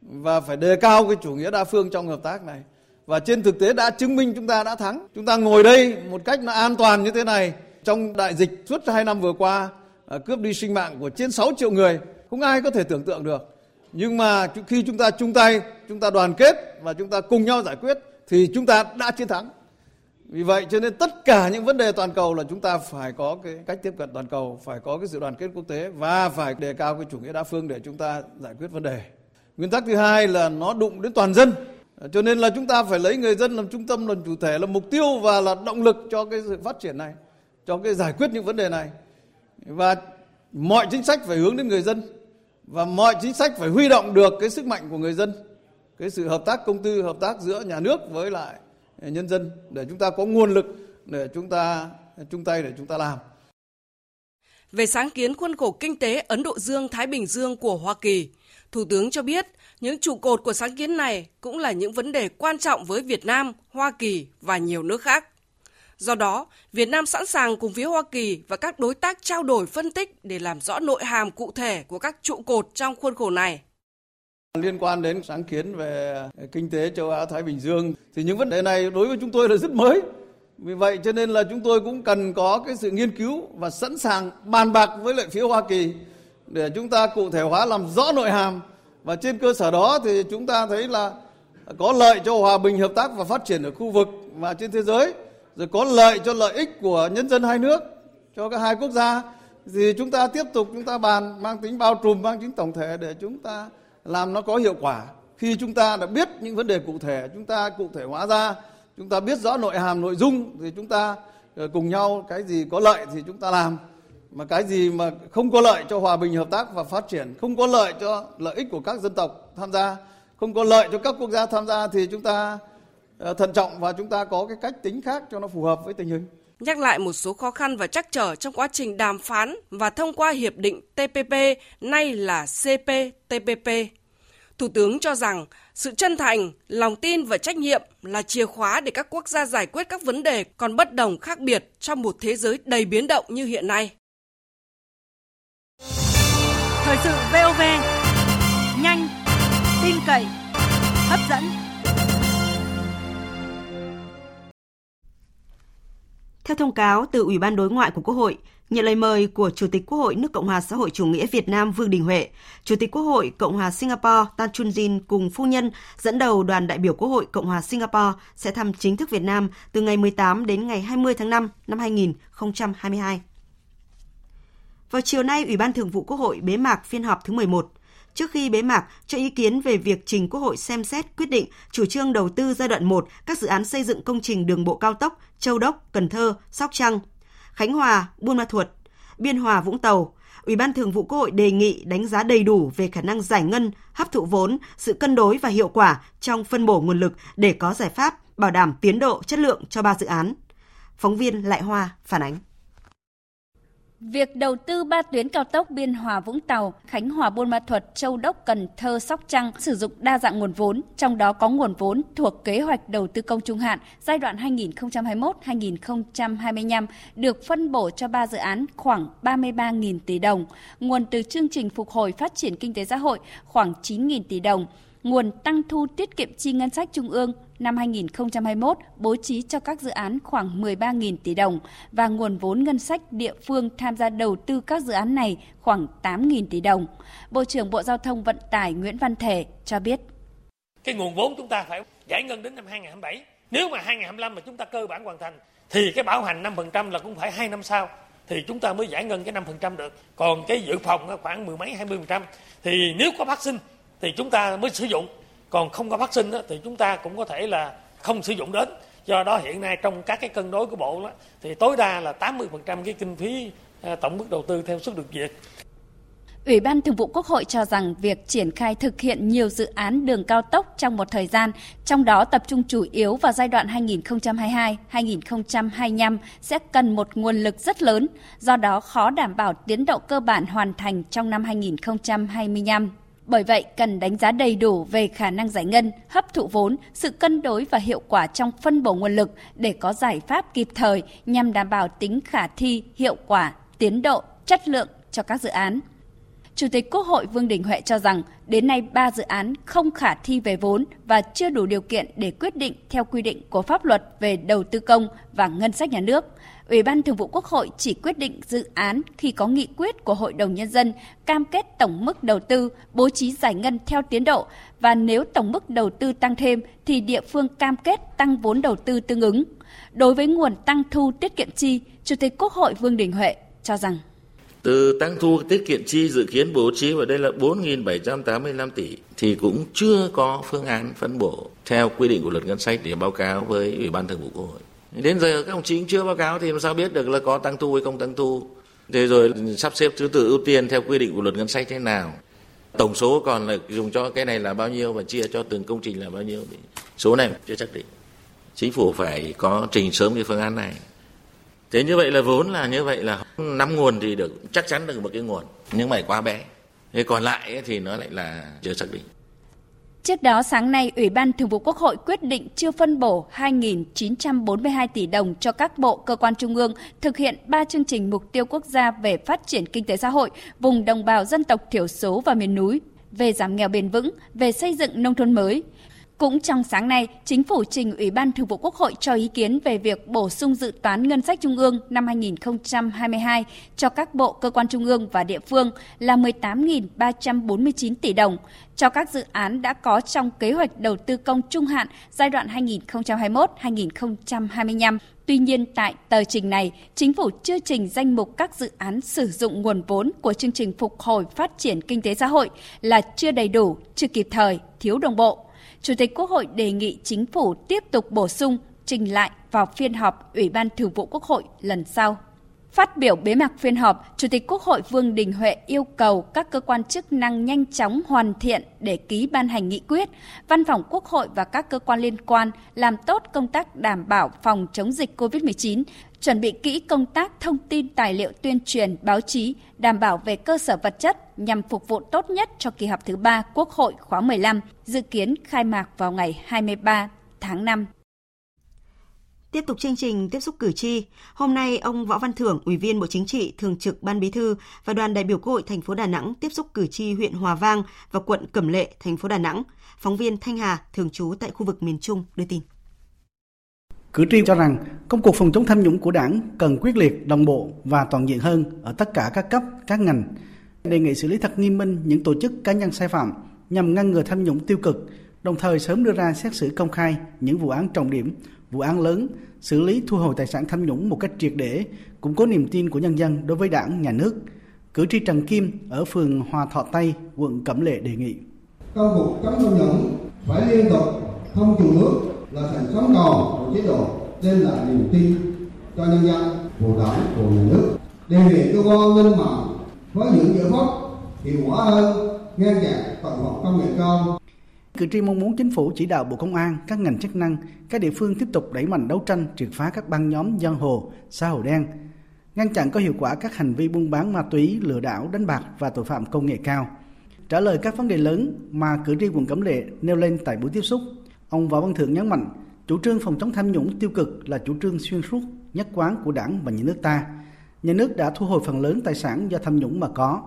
S6: và phải đề cao cái chủ nghĩa đa phương trong hợp tác này. Và trên thực tế đã chứng minh chúng ta đã thắng. Chúng ta ngồi đây một cách nó an toàn như thế này trong đại dịch suốt hai năm vừa qua à, cướp đi sinh mạng của trên 6 triệu người. Không ai có thể tưởng tượng được. Nhưng mà khi chúng ta chung tay, chúng ta đoàn kết và chúng ta cùng nhau giải quyết thì chúng ta đã chiến thắng. Vì vậy cho nên tất cả những vấn đề toàn cầu là chúng ta phải có cái cách tiếp cận toàn cầu, phải có cái sự đoàn kết quốc tế và phải đề cao cái chủ nghĩa đa phương để chúng ta giải quyết vấn đề. Nguyên tắc thứ hai là nó đụng đến toàn dân. Cho nên là chúng ta phải lấy người dân làm trung tâm, làm chủ thể, là mục tiêu và là động lực cho cái sự phát triển này, cho cái giải quyết những vấn đề này. Và mọi chính sách phải hướng đến người dân và mọi chính sách phải huy động được cái sức mạnh của người dân, cái sự hợp tác công tư, hợp tác giữa nhà nước với lại nhân dân để chúng ta có nguồn lực để chúng ta chung tay để chúng ta làm.
S5: Về sáng kiến khuôn khổ kinh tế Ấn Độ Dương Thái Bình Dương của Hoa Kỳ, Thủ tướng cho biết những trụ cột của sáng kiến này cũng là những vấn đề quan trọng với Việt Nam, Hoa Kỳ và nhiều nước khác. Do đó, Việt Nam sẵn sàng cùng phía Hoa Kỳ và các đối tác trao đổi phân tích để làm rõ nội hàm cụ thể của các trụ cột trong khuôn khổ này.
S6: Liên quan đến sáng kiến về kinh tế châu Á Thái Bình Dương thì những vấn đề này đối với chúng tôi là rất mới. Vì vậy cho nên là chúng tôi cũng cần có cái sự nghiên cứu và sẵn sàng bàn bạc với lại phía Hoa Kỳ để chúng ta cụ thể hóa làm rõ nội hàm và trên cơ sở đó thì chúng ta thấy là có lợi cho hòa bình hợp tác và phát triển ở khu vực và trên thế giới rồi có lợi cho lợi ích của nhân dân hai nước, cho các hai quốc gia. Thì chúng ta tiếp tục, chúng ta bàn, mang tính bao trùm, mang tính tổng thể để chúng ta làm nó có hiệu quả. Khi chúng ta đã biết những vấn đề cụ thể, chúng ta cụ thể hóa ra, chúng ta biết rõ nội hàm, nội dung, thì chúng ta ờ, cùng nhau cái gì có lợi thì chúng ta làm. Mà cái gì mà không có lợi cho hòa bình, hợp tác và phát triển, không có lợi cho lợi ích của các dân tộc tham gia, không có lợi cho các quốc gia tham gia thì chúng ta thận trọng và chúng ta có cái cách tính khác cho nó phù hợp với tình hình
S5: nhắc lại một số khó khăn và trắc trở trong quá trình đàm phán và thông qua hiệp định TPP, nay là CPTPP. Thủ tướng cho rằng sự chân thành, lòng tin và trách nhiệm là chìa khóa để các quốc gia giải quyết các vấn đề còn bất đồng khác biệt trong một thế giới đầy biến động như hiện nay.
S7: Thời sự VOV, nhanh, tin cậy, hấp dẫn.
S1: Theo thông cáo từ Ủy ban Đối ngoại của Quốc hội, nhận lời mời của Chủ tịch Quốc hội nước Cộng hòa xã hội chủ nghĩa Việt Nam Vương Đình Huệ, Chủ tịch Quốc hội Cộng hòa Singapore Tan Chun Jin cùng phu nhân dẫn đầu đoàn đại biểu Quốc hội Cộng hòa Singapore sẽ thăm chính thức Việt Nam từ ngày 18 đến ngày 20 tháng 5 năm 2022. Vào chiều nay, Ủy ban Thường vụ Quốc hội bế mạc phiên họp thứ 11. Trước khi bế mạc, cho ý kiến về việc trình Quốc hội xem xét quyết định chủ trương đầu tư giai đoạn 1 các dự án xây dựng công trình đường bộ cao tốc Châu Đốc, Cần Thơ, Sóc Trăng, Khánh Hòa, Buôn Ma Thuột, Biên Hòa, Vũng Tàu, Ủy ban Thường vụ Quốc hội đề nghị đánh giá đầy đủ về khả năng giải ngân, hấp thụ vốn, sự cân đối và hiệu quả trong phân bổ nguồn lực để có giải pháp bảo đảm tiến độ chất lượng cho ba dự án. Phóng viên Lại Hoa phản ánh.
S8: Việc đầu tư ba tuyến cao tốc Biên Hòa Vũng Tàu, Khánh Hòa Buôn Ma thuật, Châu Đốc Cần Thơ Sóc Trăng sử dụng đa dạng nguồn vốn, trong đó có nguồn vốn thuộc kế hoạch đầu tư công trung hạn giai đoạn 2021-2025 được phân bổ cho ba dự án khoảng 33.000 tỷ đồng, nguồn từ chương trình phục hồi phát triển kinh tế xã hội khoảng 9.000 tỷ đồng, nguồn tăng thu tiết kiệm chi ngân sách trung ương năm 2021 bố trí cho các dự án khoảng 13.000 tỷ đồng và nguồn vốn ngân sách địa phương tham gia đầu tư các dự án này khoảng 8.000 tỷ đồng. Bộ trưởng Bộ Giao thông Vận tải Nguyễn Văn Thể cho biết.
S9: Cái nguồn vốn chúng ta phải giải ngân đến năm 2027. Nếu mà 2025 mà chúng ta cơ bản hoàn thành, thì cái bảo hành 5% là cũng phải 2 năm sau, thì chúng ta mới giải ngân cái 5% được. Còn cái dự phòng khoảng mười mấy 20% thì nếu có phát sinh thì chúng ta mới sử dụng. Còn không có phát đó, thì chúng ta cũng có thể là không sử dụng đến. Do đó hiện nay trong các cái cân đối của bộ đó, thì tối đa là 80% cái kinh phí à, tổng mức đầu tư theo suất được duyệt.
S8: Ủy ban Thường vụ Quốc hội cho rằng việc triển khai thực hiện nhiều dự án đường cao tốc trong một thời gian, trong đó tập trung chủ yếu vào giai đoạn 2022-2025 sẽ cần một nguồn lực rất lớn, do đó khó đảm bảo tiến độ cơ bản hoàn thành trong năm 2025. Bởi vậy, cần đánh giá đầy đủ về khả năng giải ngân, hấp thụ vốn, sự cân đối và hiệu quả trong phân bổ nguồn lực để có giải pháp kịp thời nhằm đảm bảo tính khả thi, hiệu quả, tiến độ, chất lượng cho các dự án. Chủ tịch Quốc hội Vương Đình Huệ cho rằng đến nay ba dự án không khả thi về vốn và chưa đủ điều kiện để quyết định theo quy định của pháp luật về đầu tư công và ngân sách nhà nước. Ủy ban Thường vụ Quốc hội chỉ quyết định dự án khi có nghị quyết của Hội đồng Nhân dân cam kết tổng mức đầu tư, bố trí giải ngân theo tiến độ và nếu tổng mức đầu tư tăng thêm thì địa phương cam kết tăng vốn đầu tư tương ứng. Đối với nguồn tăng thu tiết kiệm chi, Chủ tịch Quốc hội Vương Đình Huệ cho rằng
S10: từ tăng thu tiết kiệm chi dự kiến bố trí vào đây là 4.785 tỷ thì cũng chưa có phương án phân bổ theo quy định của luật ngân sách để báo cáo với Ủy ban Thường vụ Quốc hội. Đến giờ các ông chí cũng chưa báo cáo thì làm sao biết được là có tăng thu hay không tăng thu. Thế rồi sắp xếp thứ tự ưu tiên theo quy định của luật ngân sách thế nào. Tổng số còn là dùng cho cái này là bao nhiêu và chia cho từng công trình là bao nhiêu. Số này chưa xác định. Chính phủ phải có trình sớm cái phương án này. Thế như vậy là vốn là như vậy là năm nguồn thì được, chắc chắn được một cái nguồn, nhưng mà quá bé. Thế còn lại thì nó lại là chưa xác định.
S8: Trước đó sáng nay, Ủy ban Thường vụ Quốc hội quyết định chưa phân bổ 2.942 tỷ đồng cho các bộ cơ quan trung ương thực hiện 3 chương trình mục tiêu quốc gia về phát triển kinh tế xã hội vùng đồng bào dân tộc thiểu số và miền núi, về giảm nghèo bền vững, về xây dựng nông thôn mới. Cũng trong sáng nay, Chính phủ trình Ủy ban Thường vụ Quốc hội cho ý kiến về việc bổ sung dự toán ngân sách trung ương năm 2022 cho các bộ cơ quan trung ương và địa phương là 18.349 tỷ đồng cho các dự án đã có trong kế hoạch đầu tư công trung hạn giai đoạn 2021-2025. Tuy nhiên, tại tờ trình này, chính phủ chưa trình danh mục các dự án sử dụng nguồn vốn của chương trình phục hồi phát triển kinh tế xã hội là chưa đầy đủ, chưa kịp thời, thiếu đồng bộ. Chủ tịch Quốc hội đề nghị chính phủ tiếp tục bổ sung, trình lại vào phiên họp Ủy ban Thường vụ Quốc hội lần sau. Phát biểu bế mạc phiên họp, Chủ tịch Quốc hội Vương Đình Huệ yêu cầu các cơ quan chức năng nhanh chóng hoàn thiện để ký ban hành nghị quyết. Văn phòng Quốc hội và các cơ quan liên quan làm tốt công tác đảm bảo phòng chống dịch COVID-19, chuẩn bị kỹ công tác thông tin tài liệu tuyên truyền, báo chí, đảm bảo về cơ sở vật chất nhằm phục vụ tốt nhất cho kỳ họp thứ ba Quốc hội khóa 15, dự kiến khai mạc vào ngày 23 tháng 5
S1: Tiếp tục chương trình tiếp xúc cử tri, hôm nay ông Võ Văn Thưởng, Ủy viên Bộ Chính trị, Thường trực Ban Bí thư và đoàn đại biểu Quốc hội thành phố Đà Nẵng tiếp xúc cử tri huyện Hòa Vang và quận Cẩm Lệ, thành phố Đà Nẵng. Phóng viên Thanh Hà, thường trú tại khu vực miền Trung đưa tin.
S11: Cử tri cho rằng công cuộc phòng chống tham nhũng của Đảng cần quyết liệt, đồng bộ và toàn diện hơn ở tất cả các cấp, các ngành. Đề nghị xử lý thật nghiêm minh những tổ chức cá nhân sai phạm nhằm ngăn ngừa tham nhũng tiêu cực, đồng thời sớm đưa ra xét xử công khai những vụ án trọng điểm vụ án lớn, xử lý thu hồi tài sản tham nhũng một cách triệt để, củng cố niềm tin của nhân dân đối với đảng, nhà nước. Cử tri Trần Kim ở phường Hòa Thọ Tây, quận Cẩm Lệ đề nghị.
S12: Công cuộc chống tham nhũng phải liên tục, không chùn bước là thành sống còn của chế độ, đem lại niềm tin cho nhân dân, của đảng, của nhà nước. Đề nghị cơ quan linh mạng có những giải pháp hiệu quả hơn, ngăn chặn tội phạm công nghệ cao
S11: Cử tri mong muốn chính phủ chỉ đạo Bộ Công an, các ngành chức năng, các địa phương tiếp tục đẩy mạnh đấu tranh triệt phá các băng nhóm giang hồ, xã hội đen, ngăn chặn có hiệu quả các hành vi buôn bán ma túy, lừa đảo, đánh bạc và tội phạm công nghệ cao. Trả lời các vấn đề lớn mà cử tri quận Cẩm Lệ nêu lên tại buổi tiếp xúc, ông Võ Văn Thượng nhấn mạnh, chủ trương phòng chống tham nhũng tiêu cực là chủ trương xuyên suốt, nhất quán của Đảng và nhà nước ta. Nhà nước đã thu hồi phần lớn tài sản do tham nhũng mà có.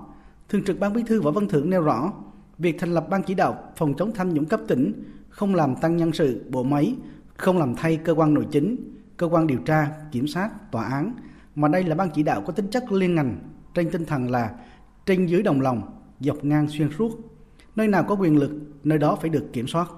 S11: Thường trực Ban Bí thư Võ Văn Thượng nêu rõ, Việc thành lập ban chỉ đạo phòng chống tham nhũng cấp tỉnh không làm tăng nhân sự, bộ máy, không làm thay cơ quan nội chính, cơ quan điều tra, kiểm sát, tòa án, mà đây là ban chỉ đạo có tính chất liên ngành, trên tinh thần là trên dưới đồng lòng, dọc ngang xuyên suốt. Nơi nào có quyền lực, nơi đó phải được kiểm soát.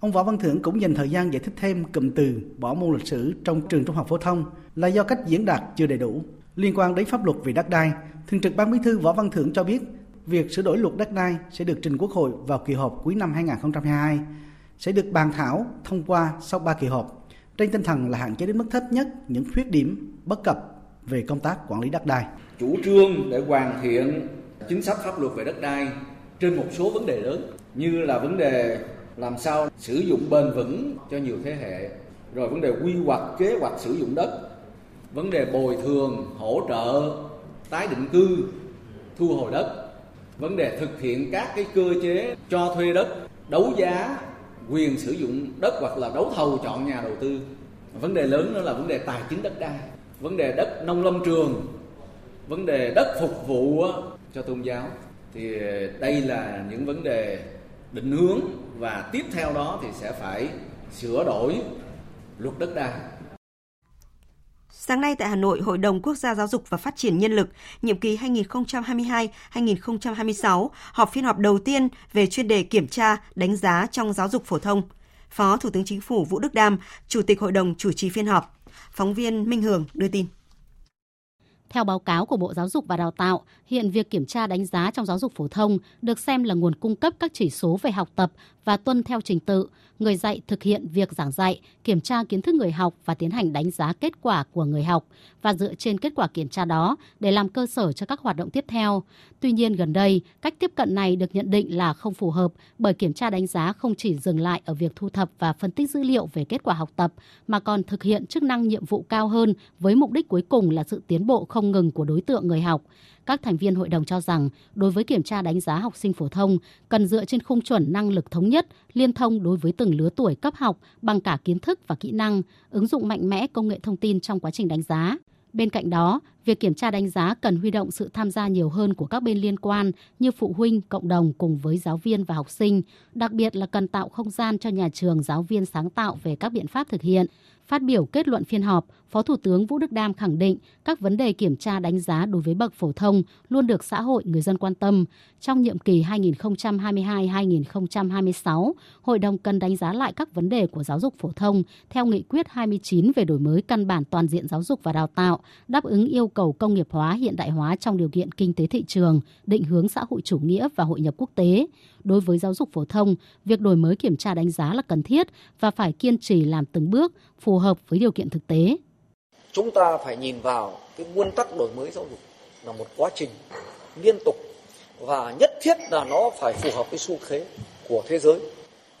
S11: Ông Võ Văn Thưởng cũng dành thời gian giải thích thêm cụm từ bỏ môn lịch sử trong trường trung học phổ thông là do cách diễn đạt chưa đầy đủ. Liên quan đến pháp luật về đất đai, Thường trực Ban Bí thư Võ Văn Thưởng cho biết việc sửa đổi luật đất đai sẽ được trình Quốc hội vào kỳ họp cuối năm 2022, sẽ được bàn thảo thông qua sau 3 kỳ họp, trên tinh thần là hạn chế đến mức thấp nhất những khuyết điểm bất cập về công tác quản lý đất đai.
S13: Chủ trương để hoàn thiện chính sách pháp luật về đất đai trên một số vấn đề lớn như là vấn đề làm sao sử dụng bền vững cho nhiều thế hệ, rồi vấn đề quy hoạch kế hoạch sử dụng đất, vấn đề bồi thường, hỗ trợ, tái định cư, thu hồi đất vấn đề thực hiện các cái cơ chế cho thuê đất, đấu giá quyền sử dụng đất hoặc là đấu thầu chọn nhà đầu tư. Vấn đề lớn đó là vấn đề tài chính đất đai, vấn đề đất nông lâm trường, vấn đề đất phục vụ cho tôn giáo. Thì đây là những vấn đề định hướng và tiếp theo đó thì sẽ phải sửa đổi luật đất đai.
S1: Sáng nay tại Hà Nội, Hội đồng Quốc gia Giáo dục và Phát triển Nhân lực nhiệm kỳ 2022-2026 họp phiên họp đầu tiên về chuyên đề kiểm tra, đánh giá trong giáo dục phổ thông. Phó Thủ tướng Chính phủ Vũ Đức Đam, Chủ tịch Hội đồng chủ trì phiên họp. Phóng viên Minh Hường đưa tin.
S14: Theo báo cáo của Bộ Giáo dục và Đào tạo, hiện việc kiểm tra đánh giá trong giáo dục phổ thông được xem là nguồn cung cấp các chỉ số về học tập và tuân theo trình tự, người dạy thực hiện việc giảng dạy, kiểm tra kiến thức người học và tiến hành đánh giá kết quả của người học và dựa trên kết quả kiểm tra đó để làm cơ sở cho các hoạt động tiếp theo. Tuy nhiên gần đây, cách tiếp cận này được nhận định là không phù hợp bởi kiểm tra đánh giá không chỉ dừng lại ở việc thu thập và phân tích dữ liệu về kết quả học tập mà còn thực hiện chức năng nhiệm vụ cao hơn với mục đích cuối cùng là sự tiến bộ không ngừng của đối tượng người học. Các thành viên hội đồng cho rằng, đối với kiểm tra đánh giá học sinh phổ thông, cần dựa trên khung chuẩn năng lực thống nhất, liên thông đối với từng lứa tuổi cấp học bằng cả kiến thức và kỹ năng, ứng dụng mạnh mẽ công nghệ thông tin trong quá trình đánh giá. Bên cạnh đó, việc kiểm tra đánh giá cần huy động sự tham gia nhiều hơn của các bên liên quan như phụ huynh, cộng đồng cùng với giáo viên và học sinh, đặc biệt là cần tạo không gian cho nhà trường giáo viên sáng tạo về các biện pháp thực hiện. Phát biểu kết luận phiên họp, Phó Thủ tướng Vũ Đức Đam khẳng định các vấn đề kiểm tra đánh giá đối với bậc phổ thông luôn được xã hội người dân quan tâm. Trong nhiệm kỳ 2022-2026, Hội đồng cần đánh giá lại các vấn đề của giáo dục phổ thông theo nghị quyết 29 về đổi mới căn bản toàn diện giáo dục và đào tạo, đáp ứng yêu cầu công nghiệp hóa hiện đại hóa trong điều kiện kinh tế thị trường, định hướng xã hội chủ nghĩa và hội nhập quốc tế. Đối với giáo dục phổ thông, việc đổi mới kiểm tra đánh giá là cần thiết và phải kiên trì làm từng bước phù hợp với điều kiện thực tế.
S15: Chúng ta phải nhìn vào cái nguyên tắc đổi mới giáo dục là một quá trình liên tục và nhất thiết là nó phải phù hợp với xu thế của thế giới.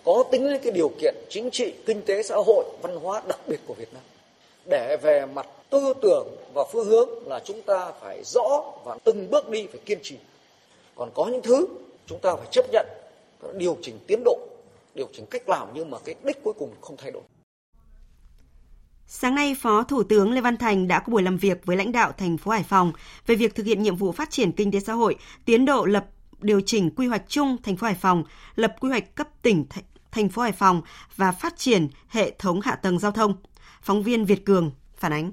S15: Có tính đến cái điều kiện chính trị kinh tế xã hội văn hóa đặc biệt của việt nam để về mặt tư tưởng và phương hướng là chúng ta phải rõ và từng bước đi phải kiên trì còn có những thứ chúng ta phải chấp nhận điều chỉnh tiến độ điều chỉnh cách làm nhưng mà cái đích cuối cùng không thay đổi
S1: Sáng nay, Phó Thủ tướng Lê Văn Thành đã có buổi làm việc với lãnh đạo thành phố Hải Phòng về việc thực hiện nhiệm vụ phát triển kinh tế xã hội, tiến độ lập điều chỉnh quy hoạch chung thành phố Hải Phòng, lập quy hoạch cấp tỉnh thành phố Hải Phòng và phát triển hệ thống hạ tầng giao thông. Phóng viên Việt Cường phản ánh.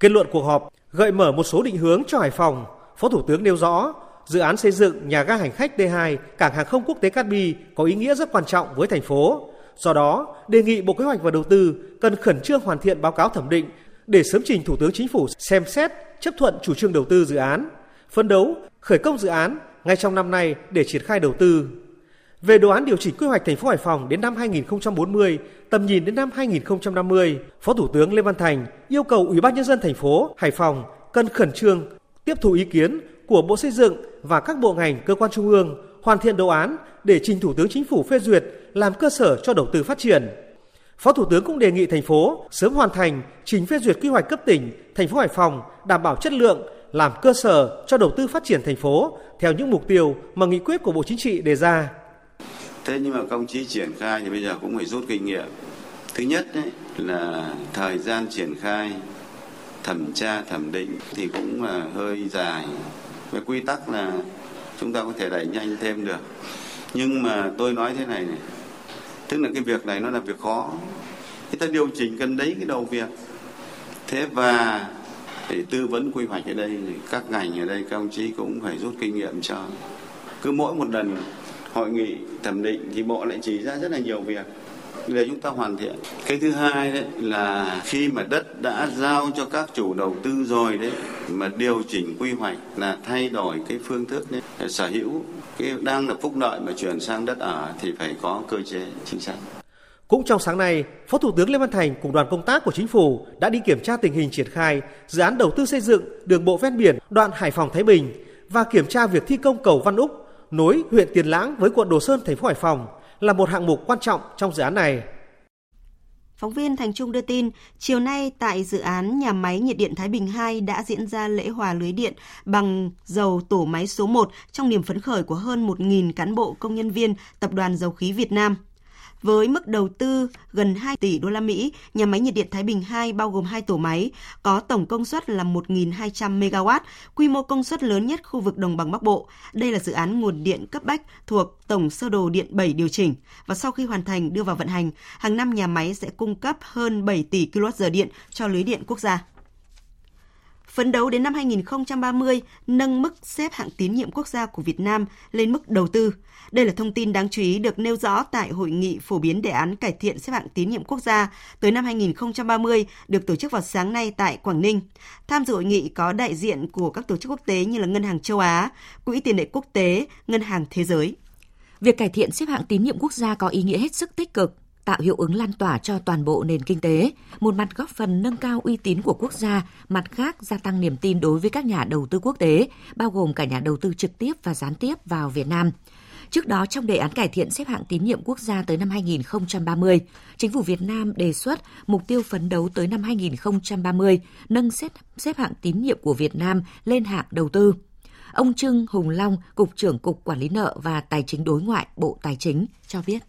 S16: Kết luận cuộc họp gợi mở một số định hướng cho Hải Phòng, Phó Thủ tướng nêu rõ dự án xây dựng nhà ga hành khách D2 cảng hàng không quốc tế Cát Bi có ý nghĩa rất quan trọng với thành phố Do đó, đề nghị Bộ Kế hoạch và Đầu tư cần khẩn trương hoàn thiện báo cáo thẩm định để sớm trình Thủ tướng Chính phủ xem xét chấp thuận chủ trương đầu tư dự án, phân đấu khởi công dự án ngay trong năm nay để triển khai đầu tư. Về đồ án điều chỉnh quy hoạch thành phố Hải Phòng đến năm 2040, tầm nhìn đến năm 2050, Phó Thủ tướng Lê Văn Thành yêu cầu Ủy ban nhân dân thành phố Hải Phòng cần khẩn trương tiếp thu ý kiến của Bộ Xây dựng và các bộ ngành cơ quan trung ương hoàn thiện đồ án để trình Thủ tướng Chính phủ phê duyệt làm cơ sở cho đầu tư phát triển. Phó Thủ tướng cũng đề nghị thành phố sớm hoàn thành trình phê duyệt quy hoạch cấp tỉnh thành phố Hải Phòng đảm bảo chất lượng, làm cơ sở cho đầu tư phát triển thành phố theo những mục tiêu mà nghị quyết của Bộ Chính trị đề ra.
S17: Thế nhưng mà công chí triển khai thì bây giờ cũng phải rút kinh nghiệm. Thứ nhất ấy, là thời gian triển khai thẩm tra thẩm định thì cũng là hơi dài. Về quy tắc là chúng ta có thể đẩy nhanh thêm được. Nhưng mà tôi nói thế này này, tức là cái việc này nó là việc khó thì ta điều chỉnh cần đấy cái đầu việc thế và để tư vấn quy hoạch ở đây thì các ngành ở đây các ông chí cũng phải rút kinh nghiệm cho cứ mỗi một lần hội nghị thẩm định thì bộ lại chỉ ra rất là nhiều việc. Để chúng ta hoàn thiện. Cái thứ hai đấy là khi mà đất đã giao cho các chủ đầu tư rồi đấy mà điều chỉnh quy hoạch là thay đổi cái phương thức đấy sở hữu cái đang là phúc lợi mà chuyển sang đất ở thì phải có cơ chế chính sách
S16: cũng trong sáng nay, Phó Thủ tướng Lê Văn Thành cùng đoàn công tác của Chính phủ đã đi kiểm tra tình hình triển khai dự án đầu tư xây dựng đường bộ ven biển đoạn Hải Phòng Thái Bình và kiểm tra việc thi công cầu Văn Úc nối huyện Tiền Lãng với quận Đồ Sơn thành phố Hải Phòng là một hạng mục quan trọng trong dự án này.
S1: Phóng viên Thành Trung đưa tin, chiều nay tại dự án nhà máy nhiệt điện Thái Bình 2 đã diễn ra lễ hòa lưới điện bằng dầu tổ máy số 1 trong niềm phấn khởi của hơn 1.000 cán bộ công nhân viên Tập đoàn Dầu khí Việt Nam. Với mức đầu tư gần 2 tỷ đô la Mỹ, nhà máy nhiệt điện Thái Bình 2 bao gồm 2 tổ máy, có tổng công suất là 1.200 MW, quy mô công suất lớn nhất khu vực đồng bằng Bắc Bộ. Đây là dự án nguồn điện cấp bách thuộc Tổng sơ đồ điện 7 điều chỉnh và sau khi hoàn thành đưa vào vận hành, hàng năm nhà máy sẽ cung cấp hơn 7 tỷ kWh điện cho lưới điện quốc gia. Phấn đấu đến năm 2030, nâng mức xếp hạng tín nhiệm quốc gia của Việt Nam lên mức đầu tư. Đây là thông tin đáng chú ý được nêu rõ tại hội nghị phổ biến đề án cải thiện xếp hạng tín nhiệm quốc gia tới năm 2030 được tổ chức vào sáng nay tại Quảng Ninh. Tham dự hội nghị có đại diện của các tổ chức quốc tế như là Ngân hàng châu Á, Quỹ tiền tệ quốc tế, Ngân hàng Thế giới.
S4: Việc cải thiện xếp hạng tín nhiệm quốc gia có ý nghĩa hết sức tích cực, tạo hiệu ứng lan tỏa cho toàn bộ nền kinh tế, một mặt góp phần nâng cao uy tín của quốc gia, mặt khác gia tăng niềm tin đối với các nhà đầu tư quốc tế, bao gồm cả nhà đầu tư trực tiếp và gián tiếp vào Việt Nam. Trước đó, trong đề án cải thiện xếp hạng tín nhiệm quốc gia tới năm 2030, chính phủ Việt Nam đề xuất mục tiêu phấn đấu tới năm 2030 nâng xếp, xếp hạng tín nhiệm của Việt Nam lên hạng đầu tư. Ông Trương Hùng Long, Cục trưởng Cục Quản lý nợ và Tài chính đối ngoại Bộ Tài chính cho biết.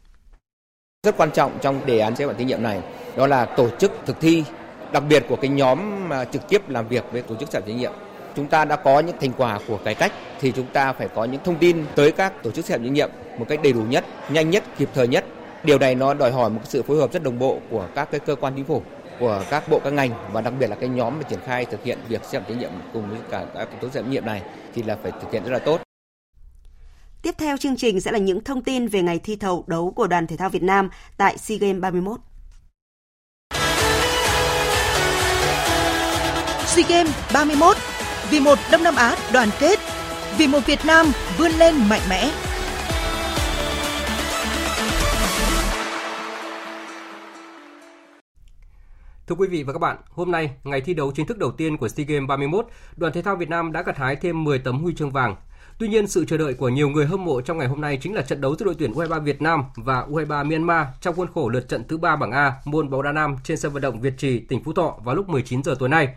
S18: Rất quan trọng trong đề án xét bản tín nhiệm này đó là tổ chức thực thi, đặc biệt của cái nhóm mà trực tiếp làm việc với tổ chức xếp hạng tín nhiệm. Chúng ta đã có những thành quả của cải cách thì chúng ta phải có những thông tin tới các tổ chức xếp hạng tín nhiệm một cách đầy đủ nhất, nhanh nhất, kịp thời nhất. Điều này nó đòi hỏi một sự phối hợp rất đồng bộ của các cái cơ quan chính phủ của các bộ các ngành và đặc biệt là cái nhóm mà triển khai thực hiện việc xem tín nhiệm cùng với cả các tổ chức xếp tín nhiệm này thì là phải thực hiện rất là tốt.
S1: Tiếp theo chương trình sẽ là những thông tin về ngày thi thầu đấu của đoàn thể thao Việt Nam tại SEA Games 31.
S7: SEA Games 31 vì một Đông Nam Á đoàn kết, vì một Việt Nam vươn lên mạnh mẽ.
S19: Thưa quý vị và các bạn, hôm nay, ngày thi đấu chính thức đầu tiên của SEA Games 31, đoàn thể thao Việt Nam đã gặt hái thêm 10 tấm huy chương vàng. Tuy nhiên, sự chờ đợi của nhiều người hâm mộ trong ngày hôm nay chính là trận đấu giữa đội tuyển U23 Việt Nam và U23 Myanmar trong khuôn khổ lượt trận thứ ba bảng A môn bóng đá nam trên sân vận động Việt Trì, tỉnh Phú Thọ vào lúc 19 giờ tối nay.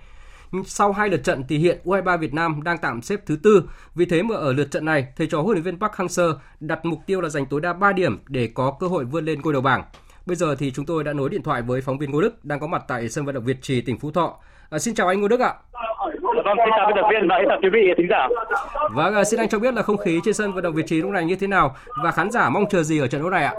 S19: Sau hai lượt trận thì hiện U23 Việt Nam đang tạm xếp thứ tư. Vì thế mà ở lượt trận này, thầy trò huấn luyện viên Park Hang-seo đặt mục tiêu là giành tối đa 3 điểm để có cơ hội vươn lên ngôi đầu bảng. Bây giờ thì chúng tôi đã nối điện thoại với phóng viên Ngô Đức đang có mặt tại sân vận động Việt Trì, tỉnh Phú Thọ. À, xin chào anh Ngô Đức ạ.
S20: Ờ, Vâng, xin chào biên tập viên và chào quý vị thính giả.
S19: Vâng, à, xin anh cho biết là không khí trên sân vận động Việt Trì lúc này như thế nào và khán giả mong chờ gì ở trận đấu này ạ?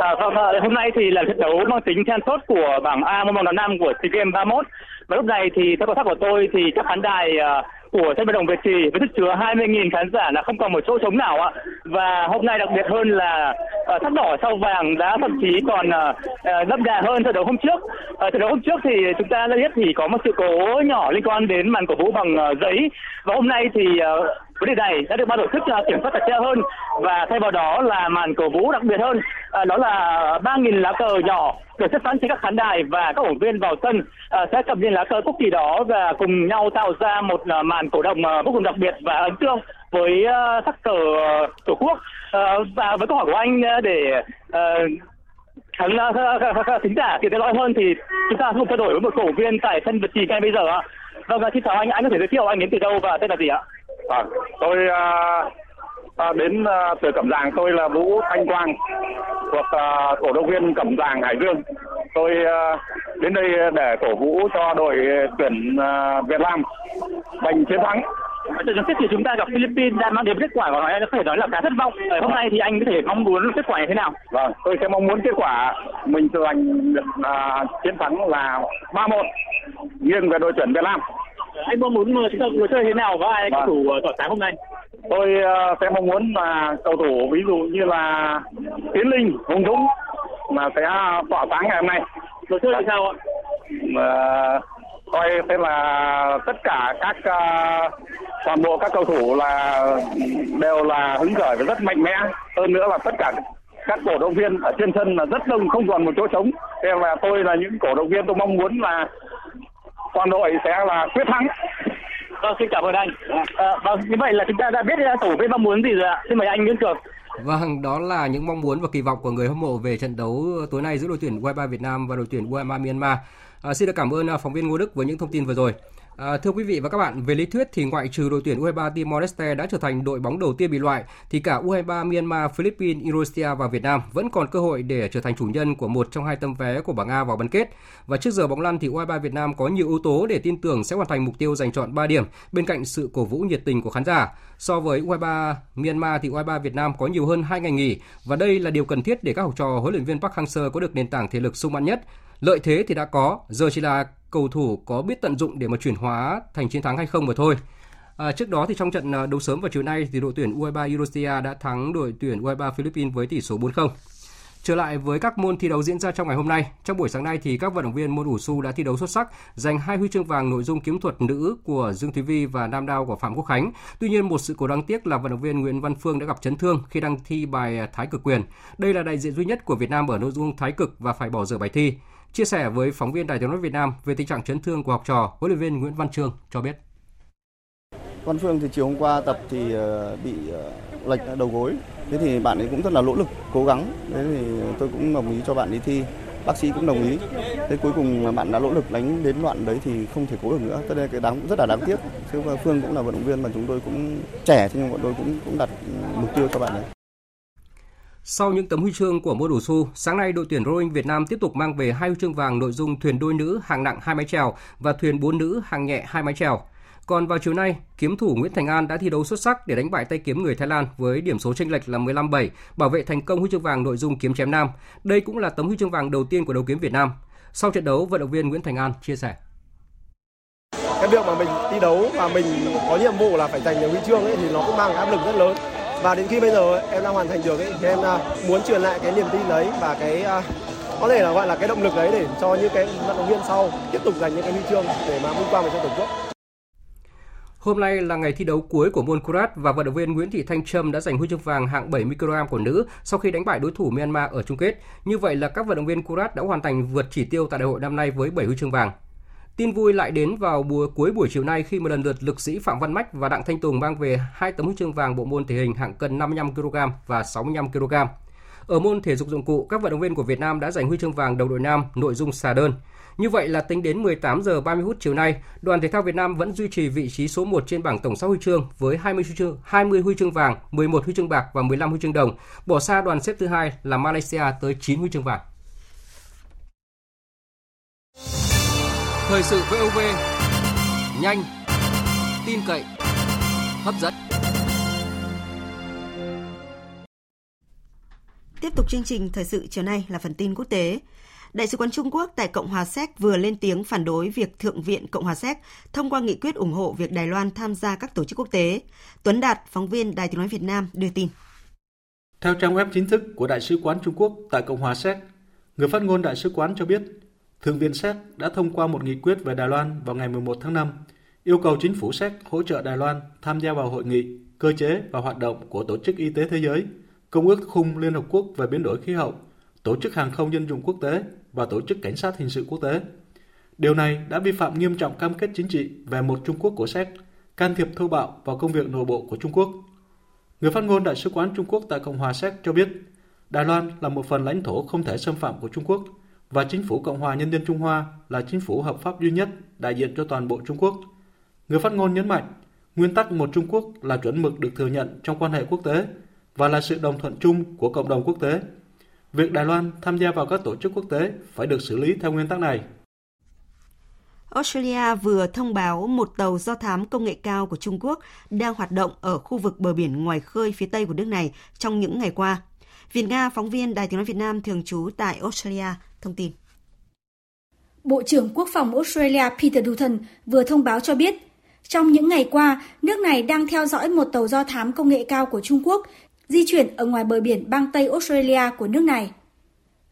S20: À, vâng, hôm nay thì là trận đấu mang tính then chốt của bảng A môn bóng đá nam của SEA Games 31 và lúc này thì theo quan sát của tôi thì các khán đài uh, của sân vận động Việt Trì với sức chứa 20.000 khán giả là không còn một chỗ trống nào ạ. Và hôm nay đặc biệt hơn là ờ, uh, sắc đỏ sau vàng đã thậm chí còn uh, đậm đà hơn trận đấu hôm trước. Uh, trận đấu hôm trước thì chúng ta đã biết thì có một sự cố nhỏ liên quan đến màn cổ vũ bằng uh, giấy và hôm nay thì uh, vấn đề này đã được ban tổ chức à, kiểm soát chặt chẽ hơn và thay vào đó là màn cổ vũ đặc biệt hơn à, đó là 3.000 lá cờ nhỏ được xếp sẵn trên các khán đài và các ủng viên vào sân à, sẽ cầm lên lá cờ quốc kỳ đó và cùng nhau tạo ra một à, màn cổ động à, vô cùng đặc biệt và ấn tượng với uh, sắc cờ uh, tổ quốc uh, và với câu hỏi của anh uh, để uh, khán uh, thính giả thì theo hơn thì chúng ta cùng trao đổi với một cổ viên tại sân vật trì ngay bây giờ ạ. Vâng, xin chào anh, anh có thể giới thiệu anh đến từ đâu và tên là gì ạ?
S21: À, tôi uh, À, đến uh, từ Cẩm Giàng tôi là Vũ Thanh Quang thuộc uh, cổ động viên Cẩm Giàng Hải Dương. Tôi uh, đến đây để cổ vũ cho đội tuyển uh, Việt Nam giành chiến thắng.
S20: Trận chung kết thì chúng ta gặp Philippines đã mang đến kết quả của nói có thể nói là khá thất vọng. Ở hôm nay thì anh có thể mong muốn kết quả như thế nào?
S21: Vâng, tôi sẽ mong muốn kết quả mình giành được uh, chiến thắng là 3-1 nghiêng về đội tuyển Việt Nam.
S20: Anh mong muốn ta người chơi thế nào với ai cầu thủ tỏa sáng hôm nay?
S21: tôi uh, sẽ mong muốn là cầu thủ ví dụ như là tiến linh hùng dũng là sẽ tỏa sáng ngày hôm nay.
S20: Đội chơi thì sao ạ?
S21: Mà coi thế là tất cả các uh, toàn bộ các cầu thủ là đều là hứng khởi và rất mạnh mẽ. Hơn nữa là tất cả các cổ động viên ở trên sân là rất đông không còn một chỗ trống. Thế là tôi là những cổ động viên tôi mong muốn là toàn đội sẽ là quyết thắng
S20: Vâng, xin cảm ơn anh. À, vâng, như vậy là chúng ta đã biết tổ viên mong muốn gì rồi ạ. Xin mời anh Nguyễn Cường.
S19: Vâng, đó là những mong muốn và kỳ vọng của người hâm mộ về trận đấu tối nay giữa đội tuyển U23 Việt Nam và đội tuyển U23 Myanmar. À, xin được cảm ơn phóng viên Ngô Đức với những thông tin vừa rồi. À, thưa quý vị và các bạn, về lý thuyết thì ngoại trừ đội tuyển U23 Timor Leste đã trở thành đội bóng đầu tiên bị loại, thì cả U23 Myanmar, Philippines, Indonesia và Việt Nam vẫn còn cơ hội để trở thành chủ nhân của một trong hai tấm vé của bảng A vào bán kết. Và trước giờ bóng lăn thì U23 Việt Nam có nhiều yếu tố để tin tưởng sẽ hoàn thành mục tiêu giành chọn 3 điểm bên cạnh sự cổ vũ nhiệt tình của khán giả. So với U23 Myanmar thì U23 Việt Nam có nhiều hơn 2 ngày nghỉ và đây là điều cần thiết để các học trò huấn luyện viên Park Hang-seo có được nền tảng thể lực sung mãn nhất. Lợi thế thì đã có, giờ chỉ là cầu thủ có biết tận dụng để mà chuyển hóa thành chiến thắng hay không mà thôi. À, trước đó thì trong trận à, đấu sớm vào chiều nay thì đội tuyển U23 Indonesia đã thắng đội tuyển U23 Philippines với tỷ số 4-0. Trở lại với các môn thi đấu diễn ra trong ngày hôm nay, trong buổi sáng nay thì các vận động viên môn ủ su đã thi đấu xuất sắc, giành hai huy chương vàng nội dung kiếm thuật nữ của Dương Thúy Vi và nam đao của Phạm Quốc Khánh. Tuy nhiên một sự cố đáng tiếc là vận động viên Nguyễn Văn Phương đã gặp chấn thương khi đang thi bài à, Thái cực quyền. Đây là đại diện duy nhất của Việt Nam ở nội dung Thái cực và phải bỏ dở bài thi. Chia sẻ với phóng viên Đài tiếng nói Việt Nam về tình trạng chấn thương của học trò, huấn luyện viên Nguyễn Văn Trương cho biết.
S22: Văn Phương thì chiều hôm qua tập thì ờ, bị ờ, lệch đầu gối. Thế thì bạn ấy cũng rất là nỗ lực, cố gắng. Thế thì tôi cũng đồng ý cho bạn đi thi. Bác sĩ cũng đồng ý. Thế cuối cùng bạn đã nỗ lực đánh đến đoạn đấy thì không thể cố được nữa. Cho nên cái đáng rất là đáng tiếc. Chứ Phương cũng là vận động viên mà chúng tôi cũng trẻ nhưng bọn tôi cũng cũng đặt mục tiêu cho bạn ấy.
S19: Sau những tấm huy chương của môn đủ su, sáng nay đội tuyển rowing Việt Nam tiếp tục mang về hai huy chương vàng nội dung thuyền đôi nữ hạng nặng hai mái chèo và thuyền bốn nữ hạng nhẹ hai mái chèo. Còn vào chiều nay, kiếm thủ Nguyễn Thành An đã thi đấu xuất sắc để đánh bại tay kiếm người Thái Lan với điểm số chênh lệch là 15-7, bảo vệ thành công huy chương vàng nội dung kiếm chém nam. Đây cũng là tấm huy chương vàng đầu tiên của đấu kiếm Việt Nam. Sau trận đấu, vận động viên Nguyễn Thành An chia sẻ
S23: cái việc mà mình thi đấu mà mình có nhiệm vụ là phải giành được huy chương ấy thì nó cũng mang áp lực rất lớn và đến khi bây giờ em đang hoàn thành được ấy, thì em à, muốn truyền lại cái niềm tin đấy và cái à, có thể là gọi là cái động lực đấy để cho những cái vận động viên sau tiếp tục giành những cái huy chương để mà vinh quang về cho tổ quốc.
S19: Hôm nay là ngày thi đấu cuối của môn Kurat và vận động viên Nguyễn Thị Thanh Trâm đã giành huy chương vàng hạng 70 kg của nữ sau khi đánh bại đối thủ Myanmar ở chung kết. Như vậy là các vận động viên Kurat đã hoàn thành vượt chỉ tiêu tại đại hội năm nay với 7 huy chương vàng. Tin vui lại đến vào buổi cuối buổi chiều nay khi một lần lượt lực sĩ Phạm Văn Mách và Đặng Thanh Tùng mang về hai tấm huy chương vàng bộ môn thể hình hạng cân 55 kg và 65 kg. Ở môn thể dục dụng cụ, các vận động viên của Việt Nam đã giành huy chương vàng đầu đội nam nội dung xà đơn. Như vậy là tính đến 18 giờ 30 phút chiều nay, đoàn thể thao Việt Nam vẫn duy trì vị trí số 1 trên bảng tổng sắp huy chương với 20 huy chương, 20 huy chương vàng, 11 huy chương bạc và 15 huy chương đồng, bỏ xa đoàn xếp thứ hai là Malaysia tới 9 huy chương vàng. Thời sự VOV nhanh, tin cậy, hấp dẫn.
S1: Tiếp tục chương trình thời sự chiều nay là phần tin quốc tế. Đại sứ quán Trung Quốc tại Cộng hòa Séc vừa lên tiếng phản đối việc Thượng viện Cộng hòa Séc thông qua nghị quyết ủng hộ việc Đài Loan tham gia các tổ chức quốc tế. Tuấn Đạt, phóng viên Đài tiếng nói Việt Nam đưa tin.
S24: Theo trang web chính thức của Đại sứ quán Trung Quốc tại Cộng hòa Séc, người phát ngôn Đại sứ quán cho biết Thượng viện Séc đã thông qua một nghị quyết về Đài Loan vào ngày 11 tháng 5, yêu cầu chính phủ Séc hỗ trợ Đài Loan tham gia vào hội nghị, cơ chế và hoạt động của Tổ chức Y tế Thế giới, Công ước Khung Liên Hợp Quốc về biến đổi khí hậu, Tổ chức Hàng không Dân dụng Quốc tế và Tổ chức Cảnh sát Hình sự Quốc tế. Điều này đã vi phạm nghiêm trọng cam kết chính trị về một Trung Quốc của Séc, can thiệp thô bạo vào công việc nội bộ của Trung Quốc. Người phát ngôn Đại sứ quán Trung Quốc tại Cộng hòa Séc cho biết, Đài Loan là một phần lãnh thổ không thể xâm phạm của Trung Quốc – và chính phủ Cộng hòa Nhân dân Trung Hoa là chính phủ hợp pháp duy nhất đại diện cho toàn bộ Trung Quốc. Người phát ngôn nhấn mạnh, nguyên tắc một Trung Quốc là chuẩn mực được thừa nhận trong quan hệ quốc tế và là sự đồng thuận chung của cộng đồng quốc tế. Việc Đài Loan tham gia vào các tổ chức quốc tế phải được xử lý theo nguyên tắc này.
S1: Australia vừa thông báo một tàu do thám công nghệ cao của Trung Quốc đang hoạt động ở khu vực bờ biển ngoài khơi phía tây của nước này trong những ngày qua. Việt Nga, phóng viên Đài tiếng nói Việt Nam thường trú tại Australia, thông tin.
S25: Bộ trưởng Quốc phòng Australia Peter Dutton vừa thông báo cho biết, trong những ngày qua, nước này đang theo dõi một tàu do thám công nghệ cao của Trung Quốc di chuyển ở ngoài bờ biển bang Tây Australia của nước này.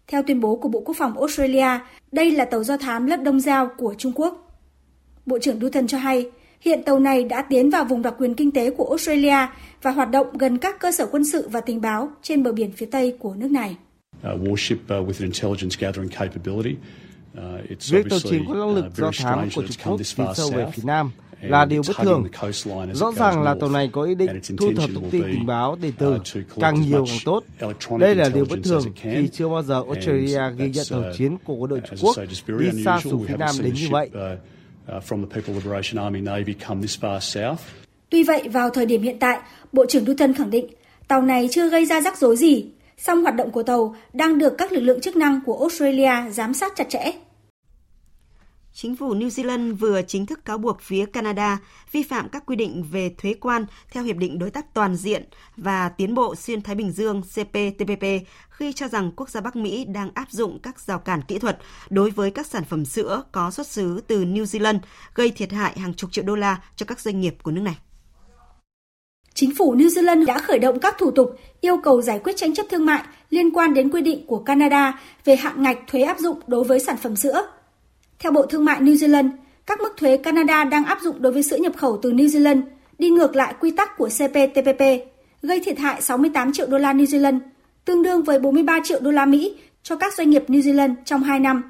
S25: Theo tuyên bố của Bộ Quốc phòng Australia, đây là tàu do thám lớp đông giao của Trung Quốc. Bộ trưởng Dutton cho hay, hiện tàu này đã tiến vào vùng đặc quyền kinh tế của Australia và hoạt động gần các cơ sở quân sự và tình báo trên bờ biển phía Tây của nước này.
S26: Uh,
S27: uh, Việc tàu chiến có năng lực uh, do thám của Trung Quốc tiến sâu về phía Nam. là điều bất thường. Rõ ràng là tàu này có ý định thu thập thông tin tình báo điện tử càng nhiều càng tốt. Đây là điều bất thường khi chưa bao giờ Australia ghi nhận tàu chiến của quân đội Trung Quốc đi xa xuống phía Nam đến như vậy.
S25: Tuy vậy, vào thời điểm hiện tại, Bộ trưởng Dutton khẳng định tàu này chưa gây ra rắc rối gì, song hoạt động của tàu đang được các lực lượng chức năng của Australia giám sát chặt chẽ.
S1: Chính phủ New Zealand vừa chính thức cáo buộc phía Canada vi phạm các quy định về thuế quan theo Hiệp định Đối tác Toàn diện và Tiến bộ Xuyên Thái Bình Dương CPTPP khi cho rằng quốc gia Bắc Mỹ đang áp dụng các rào cản kỹ thuật đối với các sản phẩm sữa có xuất xứ từ New Zealand, gây thiệt hại hàng chục triệu đô la cho các doanh nghiệp của nước này.
S25: Chính phủ New Zealand đã khởi động các thủ tục yêu cầu giải quyết tranh chấp thương mại liên quan đến quy định của Canada về hạn ngạch thuế áp dụng đối với sản phẩm sữa. Theo Bộ Thương mại New Zealand, các mức thuế Canada đang áp dụng đối với sữa nhập khẩu từ New Zealand đi ngược lại quy tắc của CPTPP, gây thiệt hại 68 triệu đô la New Zealand, tương đương với 43 triệu đô la Mỹ cho các doanh nghiệp New Zealand trong 2 năm,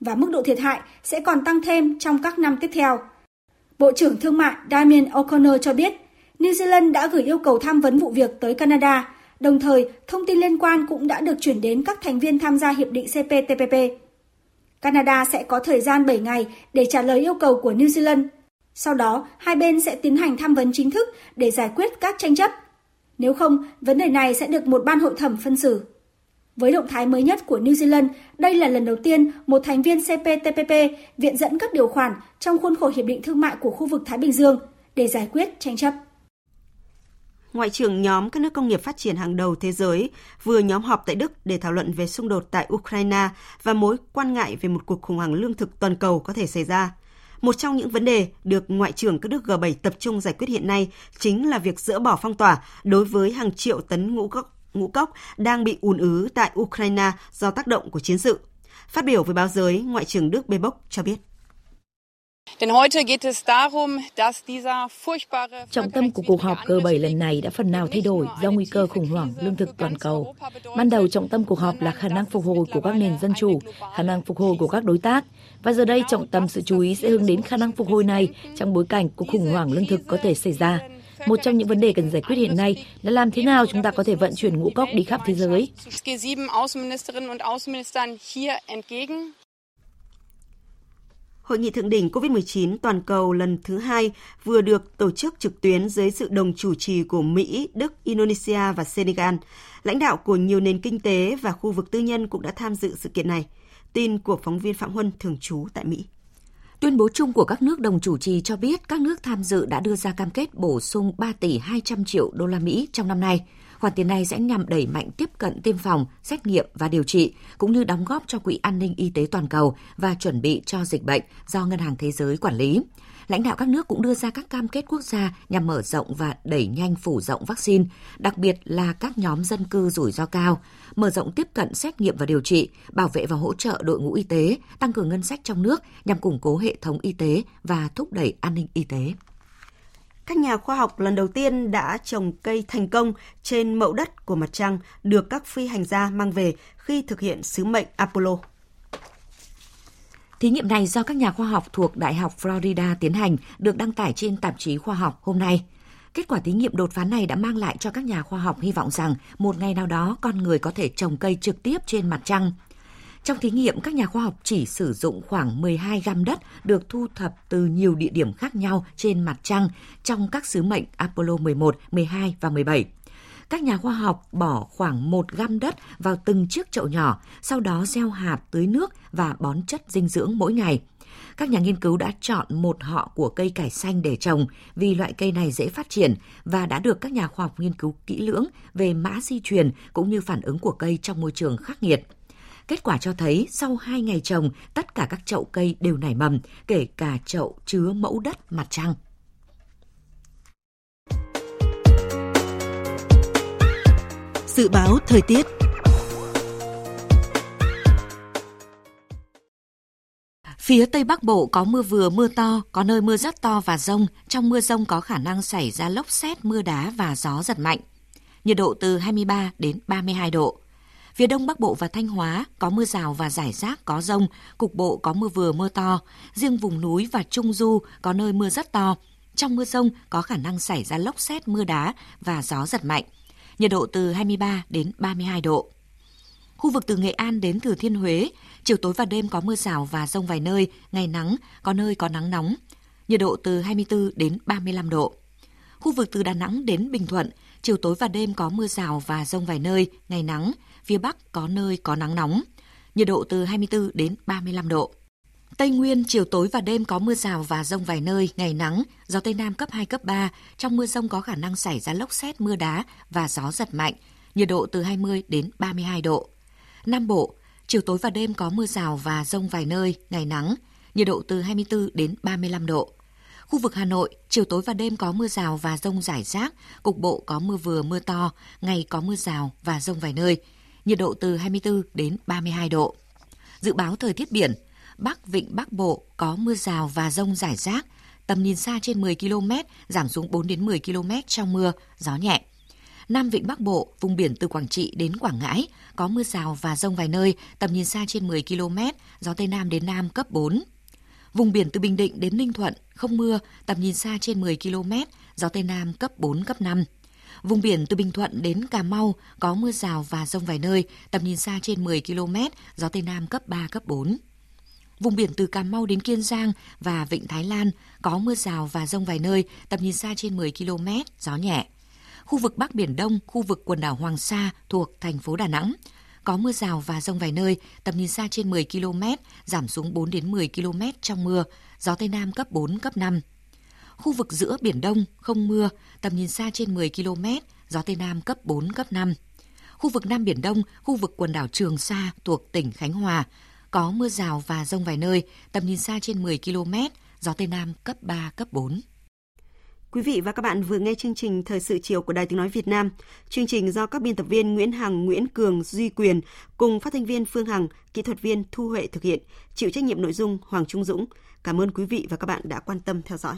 S25: và mức độ thiệt hại sẽ còn tăng thêm trong các năm tiếp theo. Bộ trưởng Thương mại Damien O'Connor cho biết, New Zealand đã gửi yêu cầu tham vấn vụ việc tới Canada, đồng thời thông tin liên quan cũng đã được chuyển đến các thành viên tham gia hiệp định CPTPP. Canada sẽ có thời gian 7 ngày để trả lời yêu cầu của New Zealand. Sau đó, hai bên sẽ tiến hành tham vấn chính thức để giải quyết các tranh chấp. Nếu không, vấn đề này sẽ được một ban hội thẩm phân xử. Với động thái mới nhất của New Zealand, đây là lần đầu tiên một thành viên CPTPP viện dẫn các điều khoản trong khuôn khổ Hiệp định Thương mại của khu vực Thái Bình Dương để giải quyết tranh chấp.
S1: Ngoại trưởng nhóm các nước công nghiệp phát triển hàng đầu thế giới vừa nhóm họp tại Đức để thảo luận về xung đột tại Ukraine và mối quan ngại về một cuộc khủng hoảng lương thực toàn cầu có thể xảy ra. Một trong những vấn đề được Ngoại trưởng các nước G7 tập trung giải quyết hiện nay chính là việc dỡ bỏ phong tỏa đối với hàng triệu tấn ngũ cốc, ngũ cốc đang bị ùn ứ tại Ukraine do tác động của chiến sự. Phát biểu với báo giới, Ngoại trưởng Đức Bebock cho biết.
S4: Trọng tâm của cuộc họp G7 lần này đã phần nào thay đổi do nguy cơ khủng hoảng lương thực toàn cầu. Ban đầu trọng tâm cuộc họp là khả năng phục hồi của các nền dân chủ, khả năng phục hồi của các đối tác. Và giờ đây trọng tâm sự chú ý sẽ hướng đến khả năng phục hồi này trong bối cảnh cuộc khủng hoảng lương thực có thể xảy ra. Một trong những vấn đề cần giải quyết hiện nay là làm thế nào chúng ta có thể vận chuyển ngũ cốc đi khắp thế giới.
S1: Hội nghị thượng đỉnh COVID-19 toàn cầu lần thứ hai vừa được tổ chức trực tuyến dưới sự đồng chủ trì của Mỹ, Đức, Indonesia và Senegal. Lãnh đạo của nhiều nền kinh tế và khu vực tư nhân cũng đã tham dự sự kiện này. Tin của phóng viên Phạm Huân thường trú tại Mỹ.
S4: Tuyên bố chung của các nước đồng chủ trì cho biết các nước tham dự đã đưa ra cam kết bổ sung 3 tỷ 200 triệu đô la Mỹ trong năm nay – Khoản tiền này sẽ nhằm đẩy mạnh tiếp cận tiêm phòng, xét nghiệm và điều trị, cũng như đóng góp cho Quỹ an ninh y tế toàn cầu và chuẩn bị cho dịch bệnh do Ngân hàng Thế giới quản lý. Lãnh đạo các nước cũng đưa ra các cam kết quốc gia nhằm mở rộng và đẩy nhanh phủ rộng vaccine, đặc biệt là các nhóm dân cư rủi ro cao, mở rộng tiếp cận xét nghiệm và điều trị, bảo vệ và hỗ trợ đội ngũ y tế, tăng cường ngân sách trong nước nhằm củng cố hệ thống y tế và thúc đẩy an ninh y tế
S1: các nhà khoa học lần đầu tiên đã trồng cây thành công trên mẫu đất của mặt trăng được các phi hành gia mang về khi thực hiện sứ mệnh Apollo.
S4: Thí nghiệm này do các nhà khoa học thuộc Đại học Florida tiến hành, được đăng tải trên tạp chí khoa học hôm nay. Kết quả thí nghiệm đột phá này đã mang lại cho các nhà khoa học hy vọng rằng một ngày nào đó con người có thể trồng cây trực tiếp trên mặt trăng trong thí nghiệm, các nhà khoa học chỉ sử dụng khoảng 12 gam đất được thu thập từ nhiều địa điểm khác nhau trên mặt trăng trong các sứ mệnh Apollo 11, 12 và 17 các nhà khoa học bỏ khoảng một gam đất vào từng chiếc chậu nhỏ, sau đó gieo hạt tưới nước và bón chất dinh dưỡng mỗi ngày. Các nhà nghiên cứu đã chọn một họ của cây cải xanh để trồng vì loại cây này dễ phát triển và đã được các nhà khoa học nghiên cứu kỹ lưỡng về mã di truyền cũng như phản ứng của cây trong môi trường khắc nghiệt. Kết quả cho thấy sau 2 ngày trồng, tất cả các chậu cây đều nảy mầm, kể cả chậu chứa mẫu đất mặt trăng.
S7: Dự báo thời tiết
S4: Phía Tây Bắc Bộ có mưa vừa mưa to, có nơi mưa rất to và rông. Trong mưa rông có khả năng xảy ra lốc xét, mưa đá và gió giật mạnh. Nhiệt độ từ 23 đến 32 độ. Phía đông bắc bộ và Thanh Hóa có mưa rào và rải rác có rông, cục bộ có mưa vừa mưa to. Riêng vùng núi và Trung Du có nơi mưa rất to. Trong mưa rông có khả năng xảy ra lốc xét, mưa đá và gió giật mạnh. Nhiệt độ từ 23 đến 32 độ. Khu vực từ Nghệ An đến Thừa Thiên Huế, chiều tối và đêm có mưa rào và rông vài nơi, ngày nắng, có nơi có nắng nóng. Nhiệt độ từ 24 đến 35 độ. Khu vực từ Đà Nẵng đến Bình Thuận, chiều tối và đêm có mưa rào và rông vài nơi, ngày nắng, phía Bắc có nơi có nắng nóng. Nhiệt độ từ 24 đến 35 độ. Tây Nguyên, chiều tối và đêm có mưa rào và rông vài nơi, ngày nắng, gió Tây Nam cấp 2, cấp 3. Trong mưa rông có khả năng xảy ra lốc xét, mưa đá và gió giật mạnh, nhiệt độ từ 20 đến 32 độ. Nam Bộ, chiều tối và đêm có mưa rào và rông vài nơi, ngày nắng, nhiệt độ từ 24 đến 35 độ. Khu vực Hà Nội, chiều tối và đêm có mưa rào và rông rải rác, cục bộ có mưa vừa mưa to, ngày có mưa rào và rông vài nơi, nhiệt độ từ 24 đến 32 độ. Dự báo thời tiết biển, Bắc Vịnh Bắc Bộ có mưa rào và rông rải rác, tầm nhìn xa trên 10 km, giảm xuống 4 đến 10 km trong mưa, gió nhẹ. Nam Vịnh Bắc Bộ, vùng biển từ Quảng Trị đến Quảng Ngãi, có mưa rào và rông vài nơi, tầm nhìn xa trên 10 km, gió Tây Nam đến Nam cấp 4. Vùng biển từ Bình Định đến Ninh Thuận, không mưa, tầm nhìn xa trên 10 km, gió Tây Nam cấp 4, cấp 5. Vùng biển từ Bình Thuận đến Cà Mau có mưa rào và rông vài nơi, tầm nhìn xa trên 10 km, gió Tây Nam cấp 3, cấp 4. Vùng biển từ Cà Mau đến Kiên Giang và Vịnh Thái Lan có mưa rào và rông vài nơi, tầm nhìn xa trên 10 km, gió nhẹ. Khu vực Bắc Biển Đông, khu vực quần đảo Hoàng Sa thuộc thành phố Đà Nẵng, có mưa rào và rông vài nơi, tầm nhìn xa trên 10 km, giảm xuống 4 đến 10 km trong mưa, gió Tây Nam cấp 4, cấp 5. Khu vực giữa Biển Đông không mưa, tầm nhìn xa trên 10 km, gió Tây Nam cấp 4, cấp 5. Khu vực Nam Biển Đông, khu vực quần đảo Trường Sa thuộc tỉnh Khánh Hòa, có mưa rào và rông vài nơi, tầm nhìn xa trên 10 km, gió Tây Nam cấp 3, cấp 4.
S1: Quý vị và các bạn vừa nghe chương trình Thời sự chiều của Đài Tiếng Nói Việt Nam. Chương trình do các biên tập viên Nguyễn Hằng, Nguyễn Cường, Duy Quyền cùng phát thanh viên Phương Hằng, kỹ thuật viên Thu Huệ thực hiện, chịu trách nhiệm nội dung Hoàng Trung Dũng. Cảm ơn quý vị và các bạn đã quan tâm theo dõi.